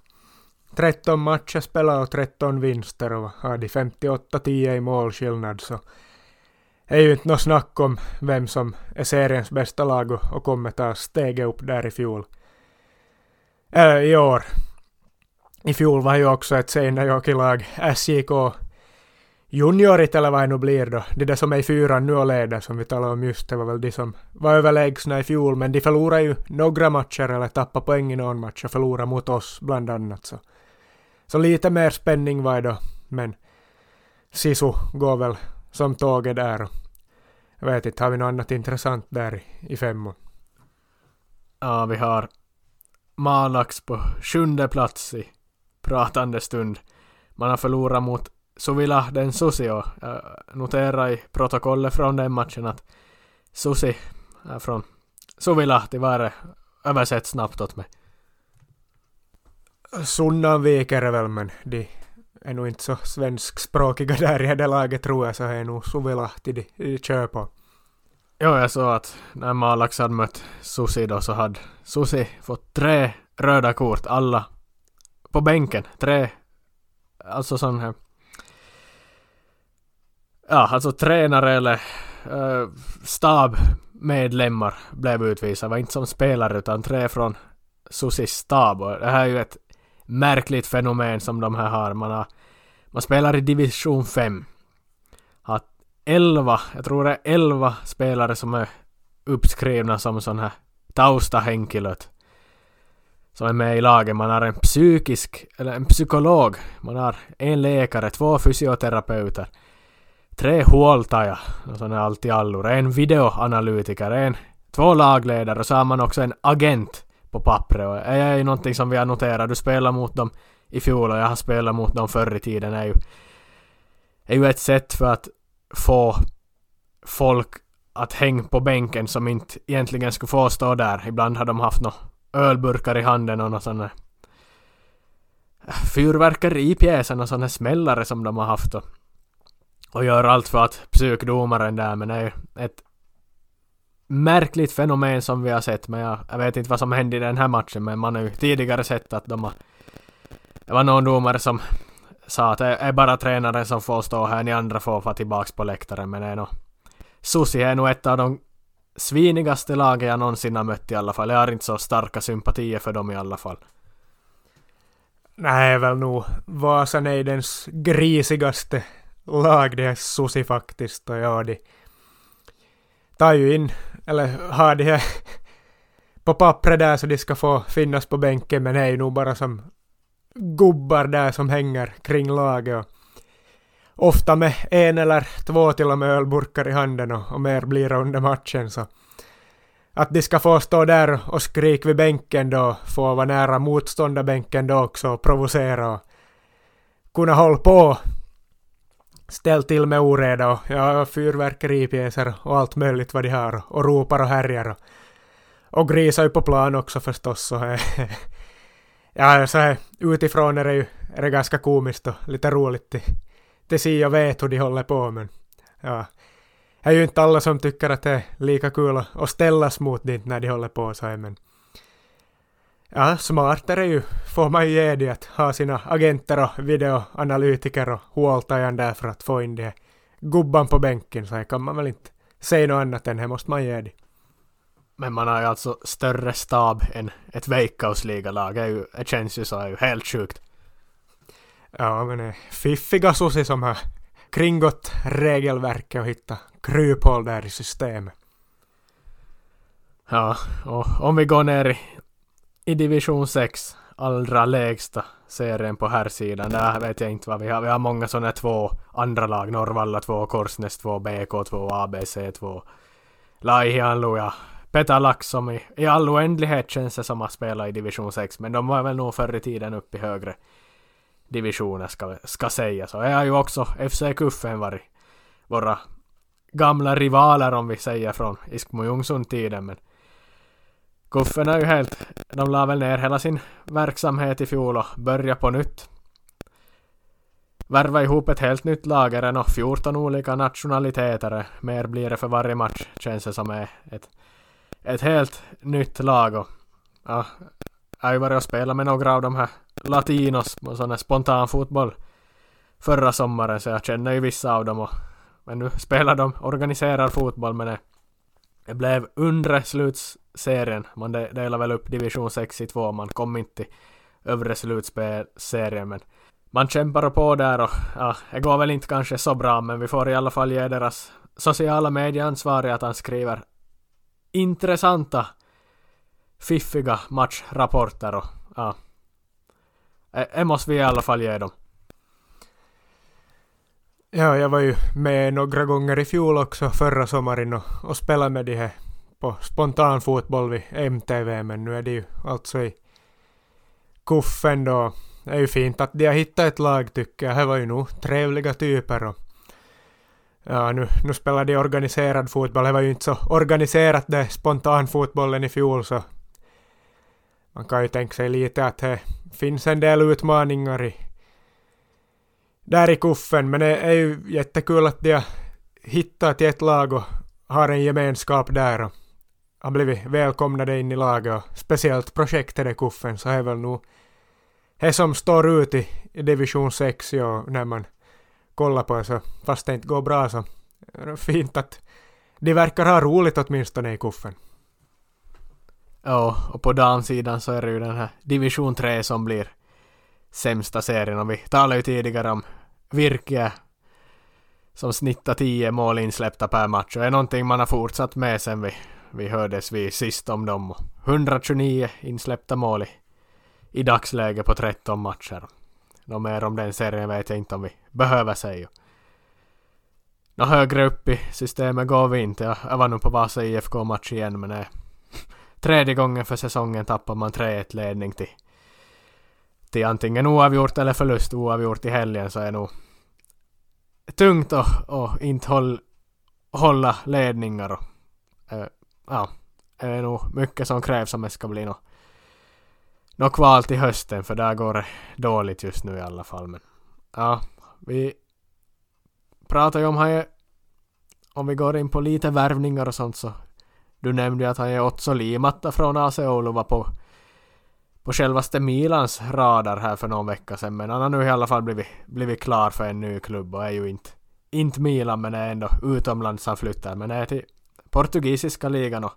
13 matcher spelade och 13 vinster och har de 58-10 i målskillnad så det är ju inte något snack om vem som är seriens bästa lag och, och kommer ta steget upp där i fjol. Äh, I år. I fjol var ju också ett Seinäjoki-lag, SJK, juniorit eller vad det nu blir då. De där som är i fyran nu och leder som vi talade om just, det var väl de som var överlägsna i fjol, men de förlorade ju några matcher eller tappade poäng i någon match och förlorade mot oss bland annat. Så, så lite mer spänning var det då, men Sisu går väl som tåget där. Jag vet inte, har vi något annat intressant där i, i femman? Ja, vi har Malax på sjunde plats i pratande stund. Man har förlorat mot Suvila den Susi och jag noterar i protokollet från den matchen att Susi från Suvilahti var det översätt snabbt åt mig. Sunnanvik är det väl men de är nog inte så svenskspråkiga där i det laget tror jag så är nog Suvilahti de, de kör på. Jo, jag såg att när Malax hade mött Susi då så hade Susi fått tre röda kort, alla på bänken. Tre, alltså sån här Ja, alltså tränare eller äh, stabmedlemmar blev utvisade. var inte som spelare utan tre från Susis stab. Och det här är ju ett märkligt fenomen som de här har. Man, har, man spelar i division 5. Har 11, jag tror det är 11 spelare som är uppskrivna som sån här taustahenkilöt. Som är med i laget. Man har en psykisk, eller en psykolog. Man har en läkare, två fysioterapeuter tre huoltaja, sån är allt i allor, en videoanalytiker, en, två lagledare och så har man också en agent på pappret. Och det är ju någonting som vi har noterat. Du spelar mot dem i fjol och jag har spelat mot dem förr i tiden. Det är ju, är ju ett sätt för att få folk att hänga på bänken som inte egentligen skulle få stå där. Ibland har de haft några ölburkar i handen och något sånt fyrverkeripjäsen och sådana smällare som de har haft. Och och gör allt för att psykdomaren där men det är ju ett märkligt fenomen som vi har sett men jag, jag vet inte vad som hände i den här matchen men man har ju tidigare sett att de har det var någon domare som sa att det är bara tränaren som får stå här, ni andra får få tillbaks på läktaren men det är nog Susi är nog ett av de svinigaste lagen jag någonsin har mött i alla fall. Jag har inte så starka sympatier för dem i alla fall. Nej, väl nog Vasaneidens grisigaste lag det är Susi faktiskt och ja, *laughs* de tar ju in, eller har de här på pappret där så de ska få finnas på bänken men det är ju nog bara som gubbar där som hänger kring laget och ofta med en eller två till och med ölburkar i handen och, och mer blir det under matchen så att de ska få stå där och skrika vid bänken då, få vara nära motståndarbänken då också och provocera och kunna hålla på ställt till med oreda och ja, fyrverkeripjäser och allt möjligt vad de har och ropar och härjar och, och grisar ju på plan också förstås så *laughs* ja, så här, utifrån är det ju är det ganska komiskt och lite roligt. Till, till se och vet hur de håller på men ja, det är ju inte alla som tycker att det är lika kul att ställas mot det när de håller på så här men Ja, smartare ju får man ju ge det att ha sina agenter och videoanalytiker och huoltajan där för att få in det gubban på bänken så här kan man väl inte säga något annat än det måste man ge det. Men man har ju alltså större stab än ett Veikkausligalag. Det, det känns ju så, är ju helt sjukt. Ja, men det är fiffiga soci som har kringgått regelverket och hittat kryphål där i systemet. Ja, och om vi går ner i i division 6, allra lägsta serien på här sidan. Där vet jag inte vad vi har. Vi har många sådana två andra lag. Norrvalla 2, Korsnäs 2, BK 2, ABC 2. Laihianlu ja Petalax som i, i all oändlighet känns det som att spela i division 6. Men de var väl nog förr i tiden uppe i högre divisioner ska, ska sägas. Och jag har ju också FC Kuffen varit våra gamla rivaler om vi säger från Iskmo Ljungsund-tiden. Men Kuffen är ju helt... De la väl ner hela sin verksamhet i fjol och börja på nytt. Värva ihop ett helt nytt lager och 14 olika nationaliteter. Mer blir det för varje match känns det som är ett, ett helt nytt lag. Och, ja, jag har ju varit och spelat med några av de här latinos på sån här spontan fotboll förra sommaren så jag känner ju vissa av dem. Och, men nu spelar de organiserad fotboll men det, det blev undre sluts serien. Man delar väl upp division 6 i två. Man kom inte till övre slutspelserien men man kämpar på där och ja, det går väl inte kanske så bra men vi får i alla fall ge deras sociala medieansvariga att han skriver intressanta fiffiga matchrapporter och ja. Det måste vi i alla fall ge dem. Ja, jag var ju med några gånger i fjol också förra sommaren och, och spelade med de här på spontan fotboll vid MTV men nu är det ju alltså i kuffen då. Det är ju fint att de har hittat ett lag tycker jag. Det var ju nog trevliga typer och ja, nu, nu spelar de organiserad fotboll. Det var ju inte så organiserat det spontanfotbollen i fjol så man kan ju tänka sig lite att det finns en del utmaningar i, där i kuffen, men det är ju jättekul att de har hittat ett lag och har en gemenskap där och har blivit välkomnade in i laget och speciellt projektet i kuffen så är väl nog det som står ut i, i division 6 ja, när man kollar på det så fast det inte går bra så är det fint att de verkar ha roligt åtminstone i kuffen. Ja, och på damsidan så är det ju den här division 3 som blir sämsta serien och vi talade ju tidigare om Virke som snittar 10 mål insläppta per match och är någonting man har fortsatt med sen vi, vi hördes vi sist om dem. 129 insläppta mål i, i dagsläget på 13 matcher. Något mer om den serien vet jag inte om vi behöver säga. Något högre upp i systemet går vi inte. Jag var nog på Vasa IFK-match igen men nej tredje gången för säsongen tappar man 3-1 ledning till, till antingen oavgjort eller förlust. Oavgjort i helgen så är nog tungt att inte håll, hålla ledningar. Och, äh, ja, det är nog mycket som krävs om det ska bli något nå kval till hösten för där går det dåligt just nu i alla fall. Men ja, vi pratar ju om här om vi går in på lite värvningar och sånt så du nämnde ju att han är Otso Limatta från AC Oulu på, på självaste Milans radar här för någon vecka sedan. Men han har nu i alla fall blivit, blivit klar för en ny klubb och är ju inte, inte Milan men är ändå utomlands han flyttar. Men är till portugisiska ligan och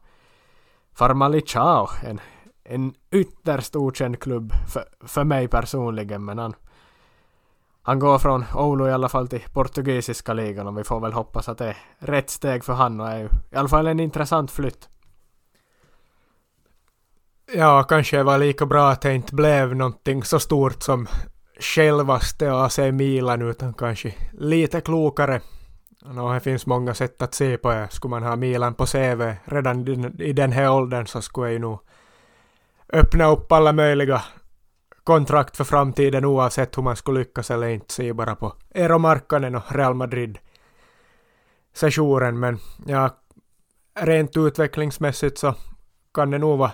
Farmalichao, en, en ytterst okänd klubb för, för mig personligen. Men han, han går från Oulu i alla fall till portugisiska ligan och vi får väl hoppas att det är rätt steg för han och är ju i alla fall en intressant flytt. Ja, kanske det var lika bra att det inte blev någonting så stort som självaste AC Milan utan kanske lite klokare. No, det finns många sätt att se på det. Skulle man ha Milan på CV redan i den här åldern så skulle jag ju nog öppna upp alla möjliga kontrakt för framtiden oavsett hur man skulle lyckas eller inte. Se bara på Eero Markkanen och Real Madrid sessionen. Men ja, rent utvecklingsmässigt så kan det nog vara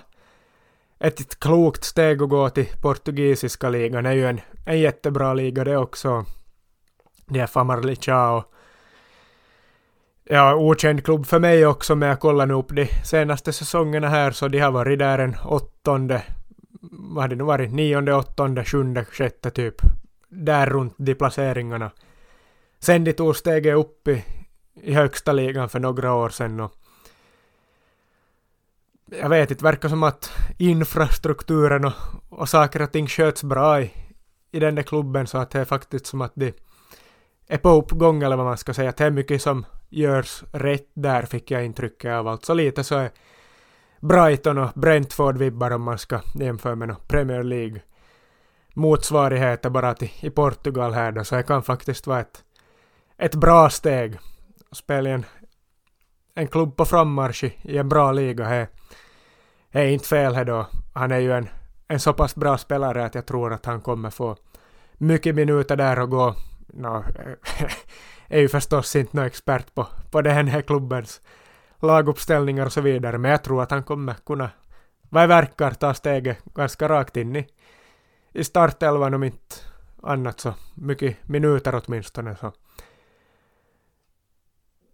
ett klokt steg att gå till portugisiska ligan. Det är ju en, en jättebra liga det också. Det är Famalicao. Ja, okänd klubb för mig också, men jag kollar nu upp de senaste säsongerna här, så de har varit där en åttonde vad hade det nu varit, nionde, åttonde, sjunde, sjätte typ. Där runt de placeringarna. Sen de tog steget upp i, i högsta ligan för några år sedan och jag vet inte, verkar som att infrastrukturen och, och saker och ting sköts bra i, i den där klubben så att det är faktiskt som att de är på uppgång eller vad man ska säga. Att det är mycket som görs rätt där fick jag intrycket av. Alltså lite så är Brighton och Brentford-vibbar om man ska jämföra med Premier League motsvarigheter bara till, i Portugal här då, så det kan faktiskt vara ett, ett bra steg. Spela en, en klubb på frammarsch i, i en bra liga det är inte fel här då. Han är ju en, en så pass bra spelare att jag tror att han kommer få mycket minuter där och gå. No, *laughs* är ju förstås inte någon expert på, på den här klubbens laguppställningar och så vidare, men jag tror att han kommer kunna, vad verkar, ta steget ganska rakt in i, i startelvan om inte annat så mycket minuter åtminstone. Så.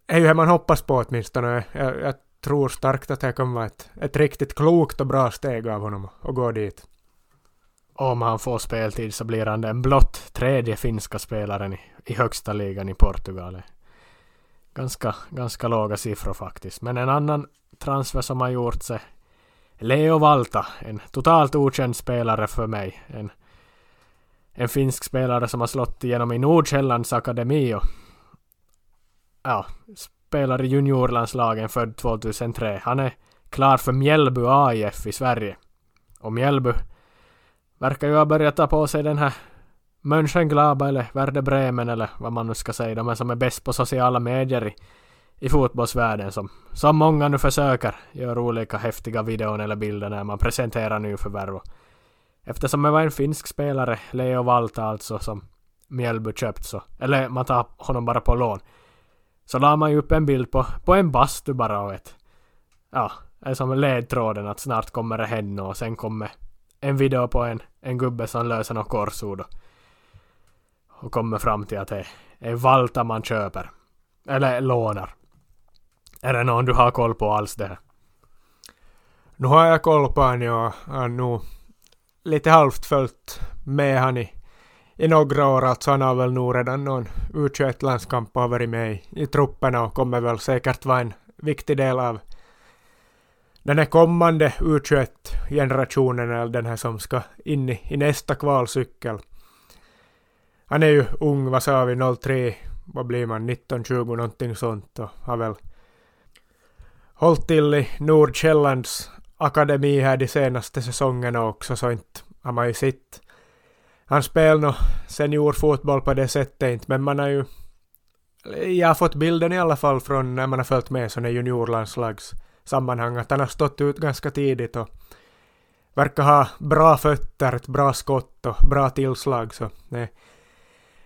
Det är ju det man hoppas på åtminstone. Jag, jag tror starkt att det kan vara ett, ett riktigt klokt och bra steg av honom att gå dit. Om han får speltid så blir han den blott tredje finska spelaren i, i högsta ligan i Portugal ganska, ganska låga siffror faktiskt. Men en annan transfer som har gjort sig Leo Valta, en totalt okänd spelare för mig. En en finsk spelare som har slått igenom i Nordsjällands akademi och ja, spelar i juniorlandslagen född 2003. Han är klar för Mjällby AIF i Sverige. Och Mjällby verkar ju ha börjat ta på sig den här Mönchengladbach eller Werder Bremen eller vad man nu ska säga, de som är bäst på sociala medier i, i fotbollsvärlden som, som många nu försöker göra olika häftiga videon eller bilder när man presenterar nyförvärv. Eftersom det var en finsk spelare, Leo Valta alltså, som Mjällby köpt så, eller man tar honom bara på lån, så la man ju upp en bild på, på en bastu bara och ett, ja, är som ledtråden att snart kommer det hända och sen kommer en video på en, en gubbe som löser något korsord och, och kommer fram till att det är Valta man köper. Eller lånar. Är det någon du har koll på alls det här? Nu har jag koll på honom och har nog lite halvt följt med han i, i några år. Alltså han har väl nog redan någon U21-landskamp och har varit med i, i trupperna och kommer väl säkert vara en viktig del av den här kommande U21-generationen, eller den här som ska in i, i nästa kvalcykel. Han är ju ung, vad sa vi, 03, vad blir man, 19, 20 någonting sånt och har väl hållit till i Nordkällands akademi här de senaste säsongerna också, så inte har man ju sett han spelar nog seniorfotboll på det sättet inte, men man har ju jag har fått bilden i alla fall från när man har följt med sådana juniorlandslags sammanhang att han har stått ut ganska tidigt och verkar ha bra fötter, ett bra skott och bra tillslag så nej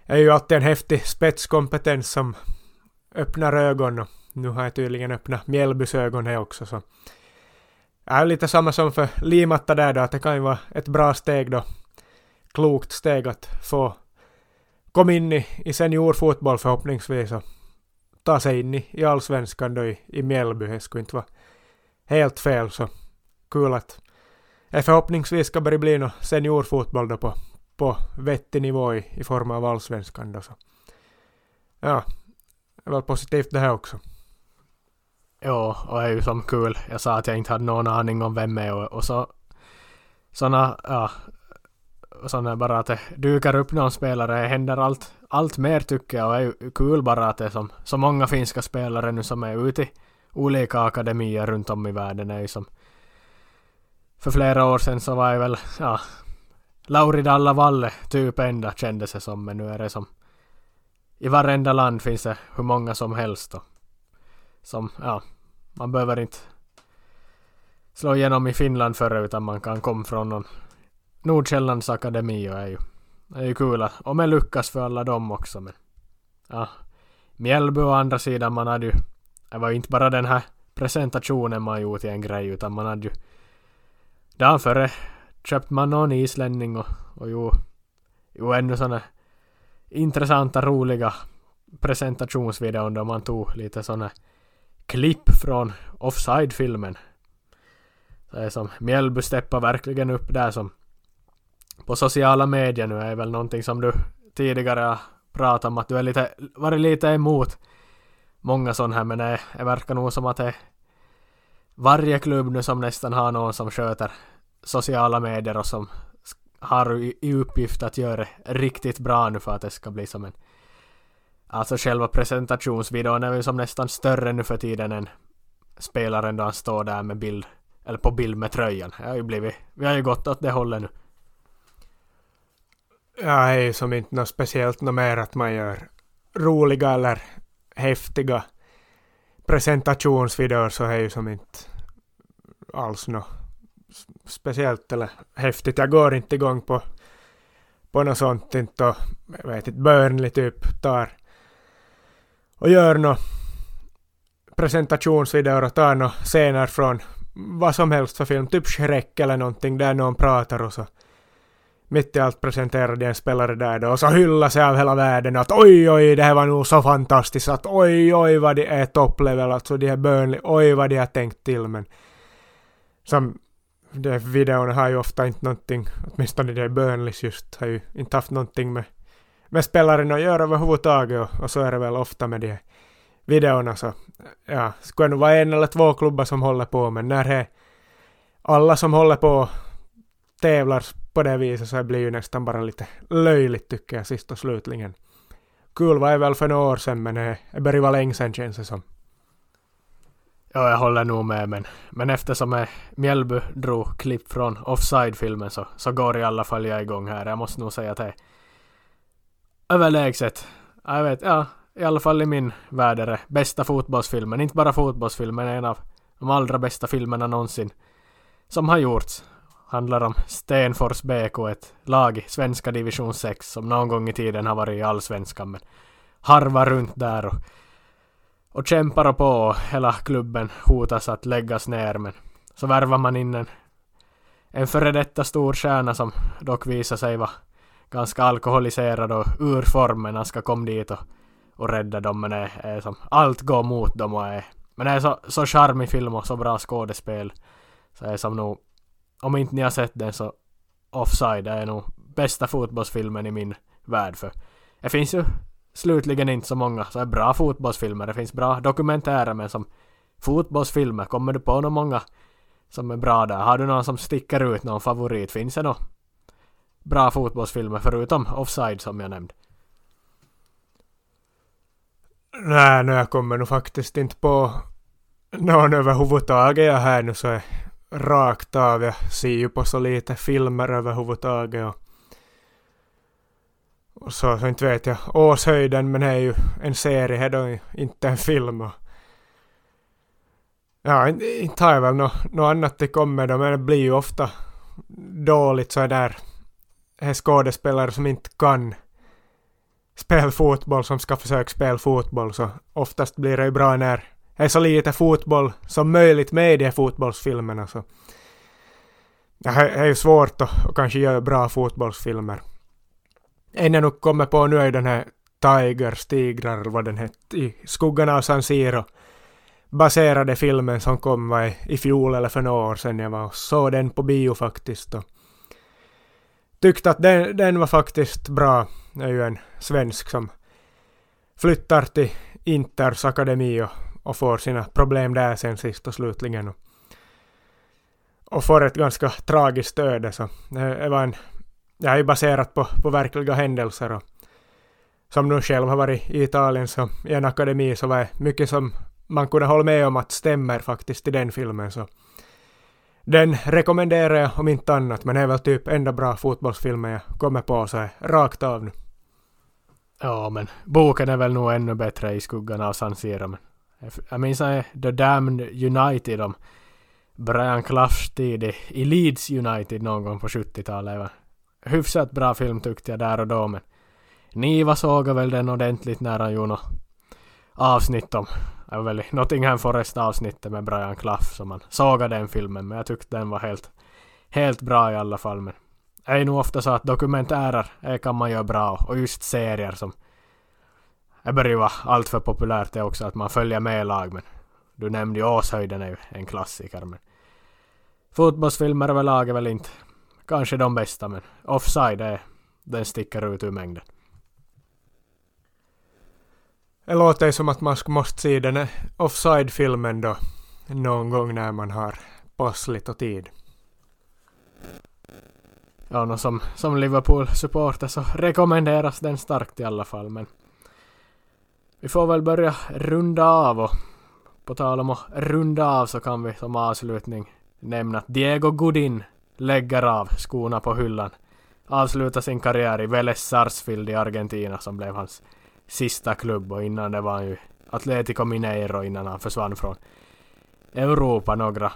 är ju alltid en häftig spetskompetens som öppnar ögon och nu har jag tydligen öppnat Mjällbys ögon här också så är lite samma som för Limatta där då att det kan ju vara ett bra steg då klokt steg att få komma in i, i seniorfotboll förhoppningsvis och ta sig in i, i allsvenskan då i, i Mjällby. Det skulle inte vara helt fel så kul att det förhoppningsvis ska börja bli någon seniorfotboll då på, på vettig nivå i, i form av allsvenskan då så. Ja, det var positivt det här också. Ja, och det är ju som kul. Jag sa att jag inte hade någon aning om vem det är och, och så såna, ja, såna bara att det dyker upp någon spelare, det händer allt, allt mer tycker jag och det är ju kul bara att det är som, så många finska spelare nu som är ute i olika akademier runt om i världen är ju som för flera år sedan så var jag väl, ja, Lauri Dalla Valle typ enda kändes det som, men nu är det som i varenda land finns det hur många som helst och som, ja, man behöver inte slå igenom i Finland före utan man kan komma från någon Nordsjällands akademi och är ju, är ju kul att, om det lyckas för alla dem också men ja, Mjällby å andra sidan man hade ju det var ju inte bara den här presentationen man gjort i en grej utan man hade ju dagen före köpte man någon islänning och, och jo, jo ännu såna intressanta roliga presentationsvideon då man tog lite såna klipp från Offside-filmen. Det är som Mjällby steppar verkligen upp där som på sociala medier nu är väl någonting som du tidigare har pratat om att du är lite, varit lite emot många sådana här men det, det verkar nog som att det är varje klubb nu som nästan har någon som sköter sociala medier och som har i uppgift att göra det riktigt bra nu för att det ska bli som en Alltså själva presentationsvideon är ju som nästan större nu för tiden än spelaren då han står där med bild eller på bild med tröjan. Det har ju blivit, vi har ju gått åt det hållet nu. Ja, det är ju som inte något speciellt något mer att man gör roliga eller häftiga presentationsvideor så är ju som inte alls något speciellt eller häftigt. Jag går inte igång på, på något sånt inte och jag vet inte, Burnley typ tar och gör något presentationsvideor och tar några scener från vad som helst för film, typ Shrek eller någonting där någon pratar och så mitt i allt presenterade en spelare där då och så hylla sig av hela världen att oj oj det här var nog så fantastiskt att oj oj vad det är topplevel alltså de här Burnley oj vad de har tänkt till men som de videorna har ju ofta inte någonting åtminstone de Burnleys just har ju inte haft någonting med med spelaren att göra överhuvudtaget och, och så är det väl ofta med de här videorna så ja, skulle nog vara en eller två klubbar som håller på men när det alla som håller på tävlar på det viset så blir ju nästan bara lite löjligt tycker jag sist och slutligen. Kul var det väl för några år sedan men det börjar vara länge sedan känns det som. Ja, jag håller nog med men, men eftersom Mjällby drog klipp från Offside-filmen så, så går i alla fall jag igång här. Jag måste nog säga att det är överlägset. Jag vet, ja, i alla fall i min värld är det bästa fotbollsfilmen. Inte bara fotbollsfilmen, en av de allra bästa filmerna någonsin som har gjorts. Handlar om Stenfors BK, ett lag i svenska division 6 som någon gång i tiden har varit i allsvenskan men harvar runt där och, och kämpar på och hela klubben hotas att läggas ner men så värvar man in en, en före detta stor stjärna som dock visar sig vara ganska alkoholiserad och ur formen. Han ska komma dit och, och rädda dem men är, är som, allt går mot dem och är men det är så, så charmig film och så bra skådespel. Så är som nog, om inte ni har sett den så Offside är nog bästa fotbollsfilmen i min värld för det finns ju slutligen inte så många så är bra fotbollsfilmer. Det finns bra dokumentärer men som fotbollsfilmer, kommer du på några många som är bra där? Har du någon som sticker ut, någon favorit? Finns det några bra fotbollsfilmer förutom Offside som jag nämnde? Nej, nu jag kommer nog faktiskt inte på någon överhuvudtaget jag här nu så är rakt av. Jag ser ju på så lite filmer överhuvudtaget och, och så, så inte vet jag. Åshöjden men det är ju en serie, det är då inte en film. Och, ja, inte har jag väl något, no annat det kommer då, men det blir ju ofta dåligt så där skådespelare som inte kan spela fotboll som ska försöka spela fotboll så oftast blir det ju bra när det är så lite fotboll som möjligt med i de här fotbollsfilmerna så det är ju svårt att, att kanske göra bra fotbollsfilmer. En jag nog kommer på nu är den här Tiger, Stigrar eller vad den hette, i skuggan av San Siro baserade filmen som kom var i, i fjol eller för några år sedan. Jag var och såg den på bio faktiskt och tyckte att den, den var faktiskt bra. Det är ju en svensk som flyttar till Inters akademi och, och får sina problem där sen sist och slutligen. Och, och får ett ganska tragiskt öde. Så det var en, det är ju baserat på, på verkliga händelser. Och, som nu själv har varit i Italien så i en akademi så var det mycket som man kunde hålla med om att stämmer faktiskt i den filmen. Så den rekommenderar jag om inte annat, men det är väl typ enda bra fotbollsfilmen jag kommer på så här, rakt av nu. Ja, men boken är väl nog ännu bättre i skuggan av San Siro. Men jag minns The Damned United om Brian Cloughs tid i Leeds United någon gång på 70-talet. Hyfsat bra film tyckte jag där och då, men Niva såg väl den ordentligt när han gjorde något avsnitt om. Det var väl Nottingham Forest avsnittet med Brian Clough som man sågade den filmen men jag tyckte den var helt, helt bra i alla fall men det är nog ofta så att dokumentärer kan man göra bra och just serier som det börjar ju vara alltför populärt det också att man följer med lag men du nämnde ju Åshöjden är ju en klassiker men fotbollsfilmer överlag är väl inte kanske de bästa men Offside är den sticker ut ur mängden. Det låter som att man måste se den offside-filmen då någon gång när man har passligt och tid. Ja, no, som, som Liverpool-supporter så rekommenderas den starkt i alla fall, men vi får väl börja runda av och på tal om att runda av så kan vi som avslutning nämna att Diego Godin lägger av skorna på hyllan. Avslutar sin karriär i Vélez Sarsfield i Argentina som blev hans sista klubb och innan det var han ju Atletico Mineiro innan han försvann från Europa några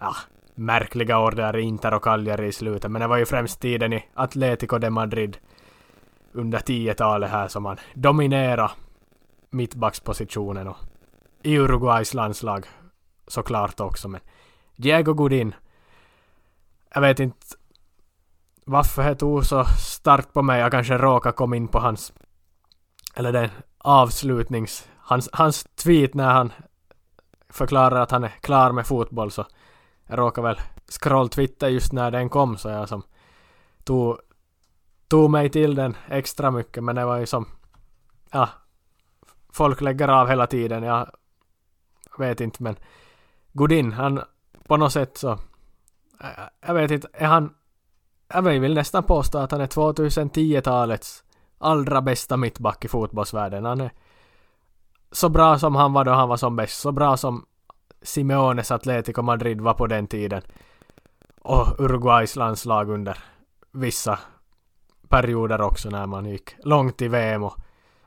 ja, märkliga år där i Inter och Cagliari i slutet men det var ju främst tiden i Atletico de Madrid under 10-talet här som han dominerade mittbackspositionen och i Uruguays landslag såklart också men Diego Godin jag vet inte varför det tog så starkt på mig. Jag kanske råkade komma in på hans eller den avslutnings, hans, hans tweet när han förklarar att han är klar med fotboll. Så jag råkade väl scroll Twitter just när den kom så jag som tog, tog mig till den extra mycket. Men det var ju som ja folk lägger av hela tiden. Jag vet inte men Godin han på något sätt så jag vet inte är han jag vill nästan påstå att han är 2010-talets allra bästa mittback i fotbollsvärlden. Han är så bra som han var då han var som bäst, så bra som Simeones Atletico Madrid var på den tiden. Och Uruguays landslag under vissa perioder också när man gick långt i VM och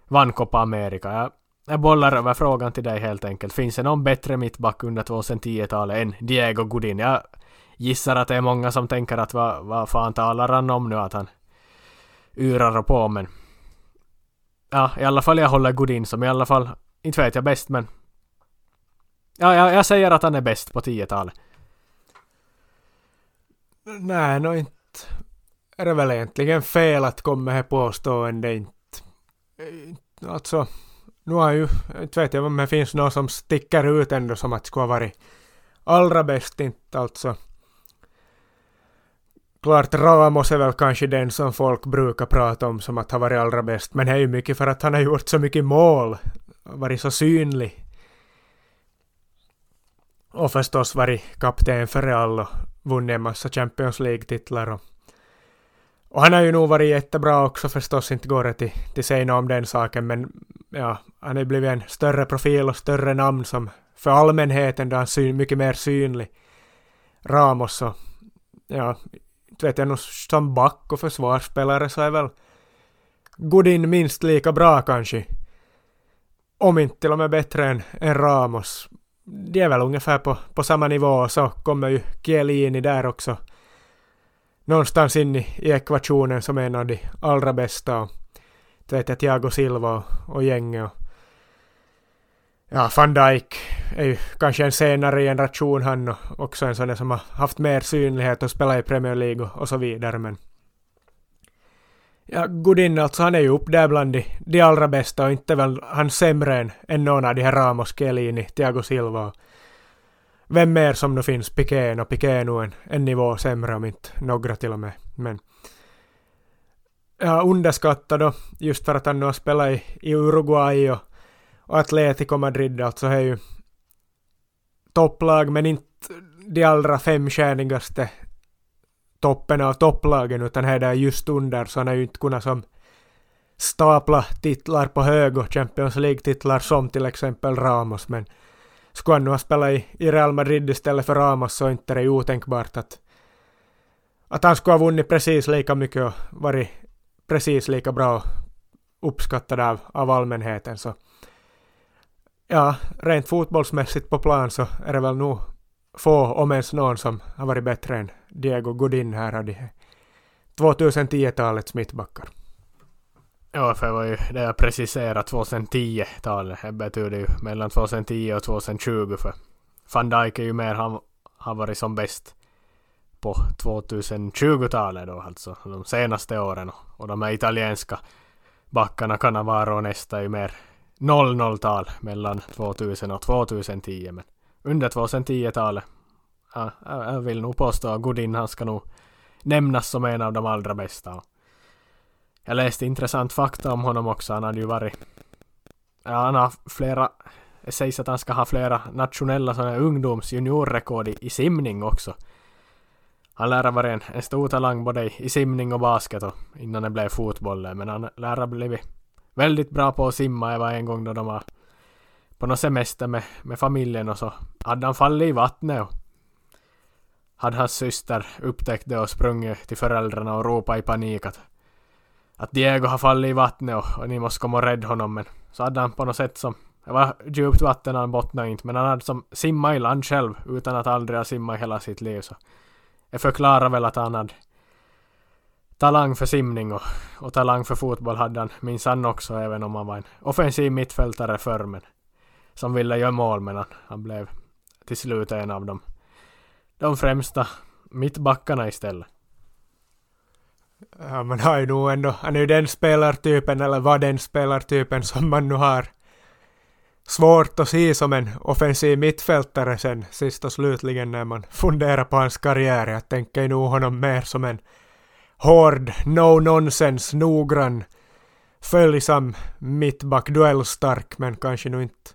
vann Copa America. Jag, jag bollar över frågan till dig helt enkelt. Finns det någon bättre mittback under 2010-talet än Diego Godin? Jag gissar att det är många som tänker att vad, vad fan talar han om nu att han yrar och på men ja, i alla fall jag håller Godin som i alla fall, inte vet jag bäst men ja, jag, jag säger att han är bäst på 10-talet. Nej, nog inte är det väl egentligen fel att komma med här påstående inte. Alltså, nu har ju, inte vet jag om det finns någon som sticker ut ändå som att skulle ha varit allra bäst inte alltså. Klart Ramos är väl kanske den som folk brukar prata om som att ha varit allra bäst, men det är ju mycket för att han har gjort så mycket mål, varit så synlig. Och förstås varit kapten för Real och vunnit en massa Champions League-titlar och och han har ju nog varit jättebra också förstås, inte går det till, till säga om den saken, men ja, han har blivit en större profil och större namn som för allmänheten då han är mycket mer synlig. Ramos och... ja, inte vet jag som back och försvarsspelare så är väl Godin minst lika bra kanske. Om inte till och med bättre än, än Ramos. De är väl ungefär på, på samma nivå så kommer ju Chiellini där också någonstans in i, i ekvationen som en av de allra bästa. Och, vet jag, Thiago Silva och, och gänget. Och, ja, van Dijk är ju kanske en senare generation han och också en sån som har haft mer synlighet och spelat i Premier League och, och så vidare. Men ja, Godin alltså, han är ju upp där bland de, de allra bästa och inte väl han sämre än, än någon av de här Ramos, Chiellini, Thiago Silva och, vem mer som nu finns, Pikén och Piqué är nog en, en nivå sämre om inte några till och med. Men jag underskattar då, just för att han nu har spelat i, i Uruguay och, och Atletico Madrid, alltså är ju topplag men inte de allra femstjärnigaste toppen av topplagen utan här där just under så han har ju inte kunnat som stapla titlar på hög och Champions League-titlar som till exempel Ramos men skulle han nu ha spelat i, i Real Madrid istället för Ramos så inte det är otänkbart att, att han skulle ha vunnit precis lika mycket och varit precis lika bra uppskattad av, av allmänheten. Så ja, rent fotbollsmässigt på plan så är det väl nog få, om ens någon, som har varit bättre än Diego Godin här av de 2010-talets mittbackar. Ja, för det var ju det jag preciserade 2010-talet. Det betyder ju mellan 2010 och 2020 för van Dijk är ju mer, han har varit som bäst på 2020-talet då alltså, de senaste åren. Och de här italienska backarna Cannavaro och Nesta är ju mer 00-tal mellan 2000 och 2010. Men under 2010-talet, ja, jag vill nog påstå att Godin han ska nog nämnas som en av de allra bästa. Jag läste intressant fakta om honom också. Han hade ju varit... Ja, han har flera... Det sägs att han ska ha flera nationella sådana ungdoms juniorrekord i, i simning också. Han lär ha varit en, en stor talang både i, i simning och basket och innan det blev fotboll. Men han lär ha blivit väldigt bra på att simma. Jag var en gång då de var på någon semester med, med familjen och så hade han fallit i vattnet och hade hans syster upptäckt det och sprungit till föräldrarna och ropat i panik att att Diego har fallit i vattnet och, och ni måste komma och rädda honom men så hade han på något sätt som det var djupt vatten han bottnade inte men han hade som simmat i land själv utan att aldrig ha simmat i hela sitt liv så jag förklarar väl att han hade talang för simning och, och talang för fotboll hade han minsann också även om han var en offensiv mittfältare förr men som ville göra mål men han, han blev till slut en av de, de främsta mittbackarna istället. Ja, man har ju nog ändå, han är ju den spelartypen, eller var den spelartypen som man nu har svårt att se som en offensiv mittfältare sen sist och slutligen när man funderar på hans karriär. Jag tänker nog honom mer som en hård, no nonsense, noggrann, följsam mittback, duellstark men kanske nu inte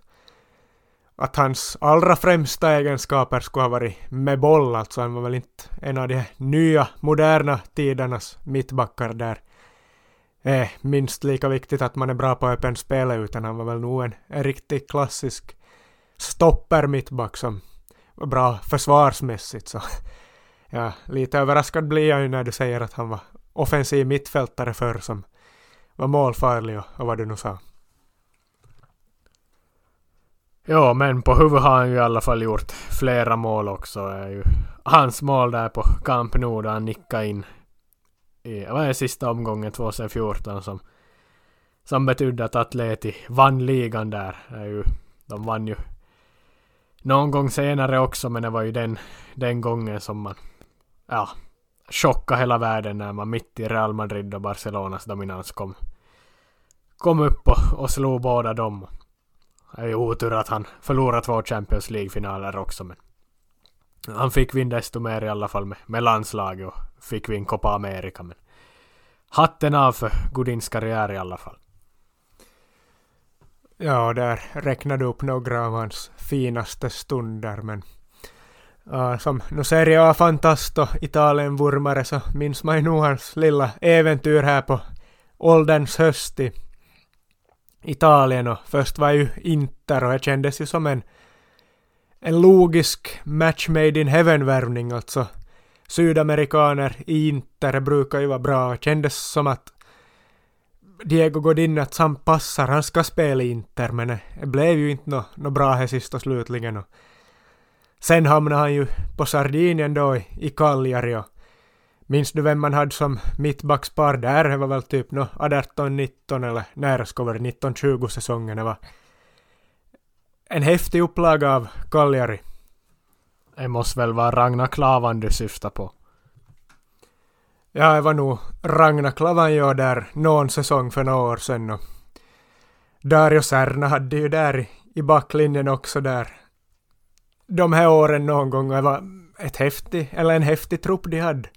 att hans allra främsta egenskaper skulle ha varit med boll, alltså han var väl inte en av de nya moderna tidernas mittbackar där. Är minst lika viktigt att man är bra på öppen spel utan han var väl nog en, en riktig klassisk stopper mittback som var bra försvarsmässigt så ja, lite överraskad blir jag ju när du säger att han var offensiv mittfältare förr som var målfarlig och, och vad du nu sa. Ja, men på huvudet har han ju i alla fall gjort flera mål också. Är ju hans mål där på Camp Nou då han nickade in i, vad är sista omgången 2014 som, som betydde att Atleti vann ligan där. Är ju, de vann ju någon gång senare också men det var ju den, den gången som man ja, chocka hela världen när man mitt i Real Madrid och Barcelonas dominans kom, kom upp och, och slog båda dem. Det är ju otur att han förlorade två Champions League-finaler också men han fick vinna desto mer i alla fall med, med landslaget och fick vinna Copa America men hatten av för Godins karriär i alla fall. Ja, där räknade du upp några av hans finaste stunder men uh, som nu Serie A-fantast och Italien-vurmare så minns man ju nog hans lilla äventyr här på ålderns höst i Italien och först var ju Inter och det kändes ju som en, en logisk match made in heaven-värvning alltså. Sydamerikaner i Inter brukar ju vara bra och kändes som att Diego Godin att han passar, han ska spela i Inter men det blev ju inte något no bra här sist och slutligen och sen hamnade han ju på Sardinien då i, i Cagliari och Minns du vem man hade som mittbackspar där? Det var väl typ no 18-19 eller när ska vara 19-20 säsongen. Det var en häftig upplaga av Cagliari. Det måste väl vara Ragnar Klavan du syftar på? Ja, det var nog Ragnar Klavan jag där någon säsong för några år sedan. Och Dario Serna hade ju där i, i backlinjen också där. De här åren någon gång. Det var ett häftig eller en häftig trupp de hade.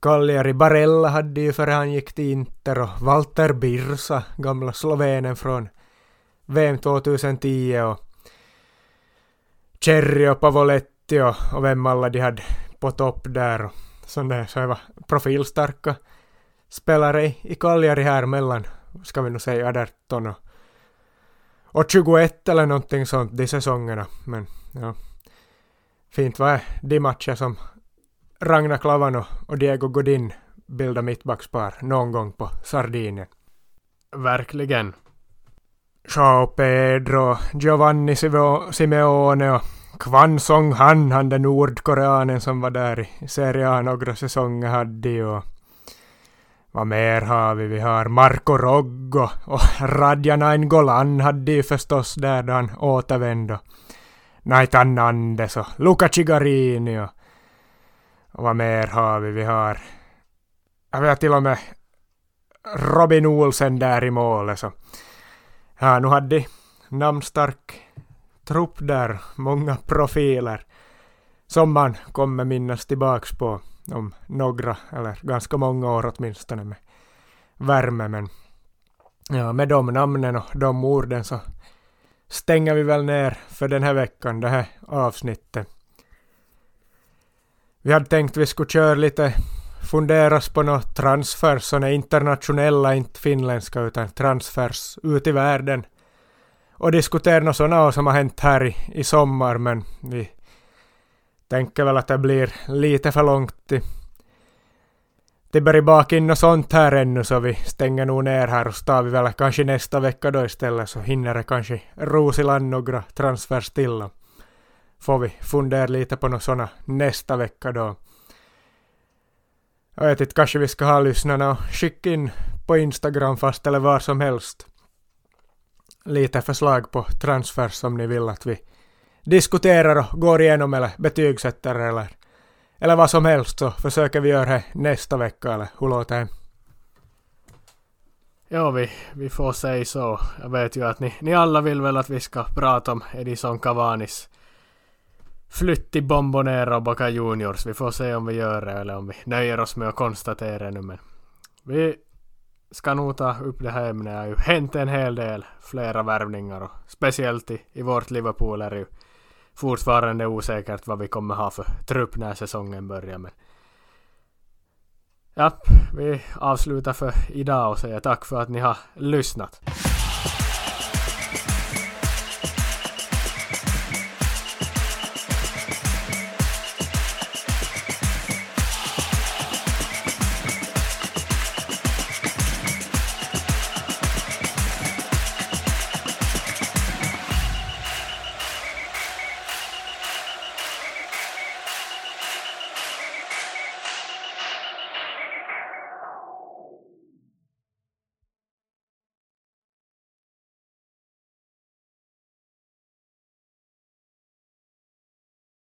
Kalliari Barella hade ju före han gick till Inter och Walter Birsa, gamla slovenen från VM 2010 och Cherry och Pavoletti och, och vem alla de hade på topp där. Och så där så det var profilstarka spelare i Kalliari här mellan, ska vi nog säga 18 och, och 21 eller någonting sånt de säsongerna. Men ja, fint var de matcher som Ragnar Clavano och Diego Godin bilda mittbackspar någon gång på Sardinien. Verkligen. Joao Pedro, Giovanni Simeone och Kwan Song Han, han den nordkoreanen som var där i Serie A några säsonger hade ju. Vad mer har vi? Vi har Marco Roggo och Radjanain Golan hade ju förstås där då han återvände. Naitan Nandes och Luca Cigarini och och vad mer har vi? Vi har... Vi har till och med Robin Olsen där i målet så... Ja, nu hade de namnstark trupp där, många profiler. Som man kommer minnas tillbaks på om några, eller ganska många år åtminstone med värme. Men ja, med de namnen och de orden så stänger vi väl ner för den här veckan, det här avsnittet. Vi hade tänkt vi skulle köra lite, funderas på några transfers, sådana internationella, inte finländska, utan transfers ut i världen. Och diskutera något sådana som har hänt här i, i sommar, men vi tänker väl att det blir lite för långt till, det börjar baka in något sånt här ännu, så vi stänger nog ner här och så vi väl kanske nästa vecka då istället, så hinner det kanske ros i land några transfers till får vi fundera lite på något sådana nästa vecka då. Jag vet inte, kanske vi ska ha lyssnarna och skicka in på Instagram fast eller var som helst. Lite förslag på transfers som ni vill att vi diskuterar och går igenom eller betygsätter eller, eller vad som helst så försöker vi göra det nästa vecka eller hur låter det? Ja, vi, vi får säga så. Jag vet ju att ni, ni alla vill väl att vi ska prata om Edison Cavanis flytt till Bombonera och Boca Juniors. Vi får se om vi gör det eller om vi nöjer oss med att konstatera nu men vi ska nog ta upp det här ämnet. Det har ju hänt en hel del flera värvningar och speciellt i, i vårt Liverpool är det ju fortfarande osäkert vad vi kommer ha för trupp när säsongen börjar. Men ja, vi avslutar för idag och säger tack för att ni har lyssnat.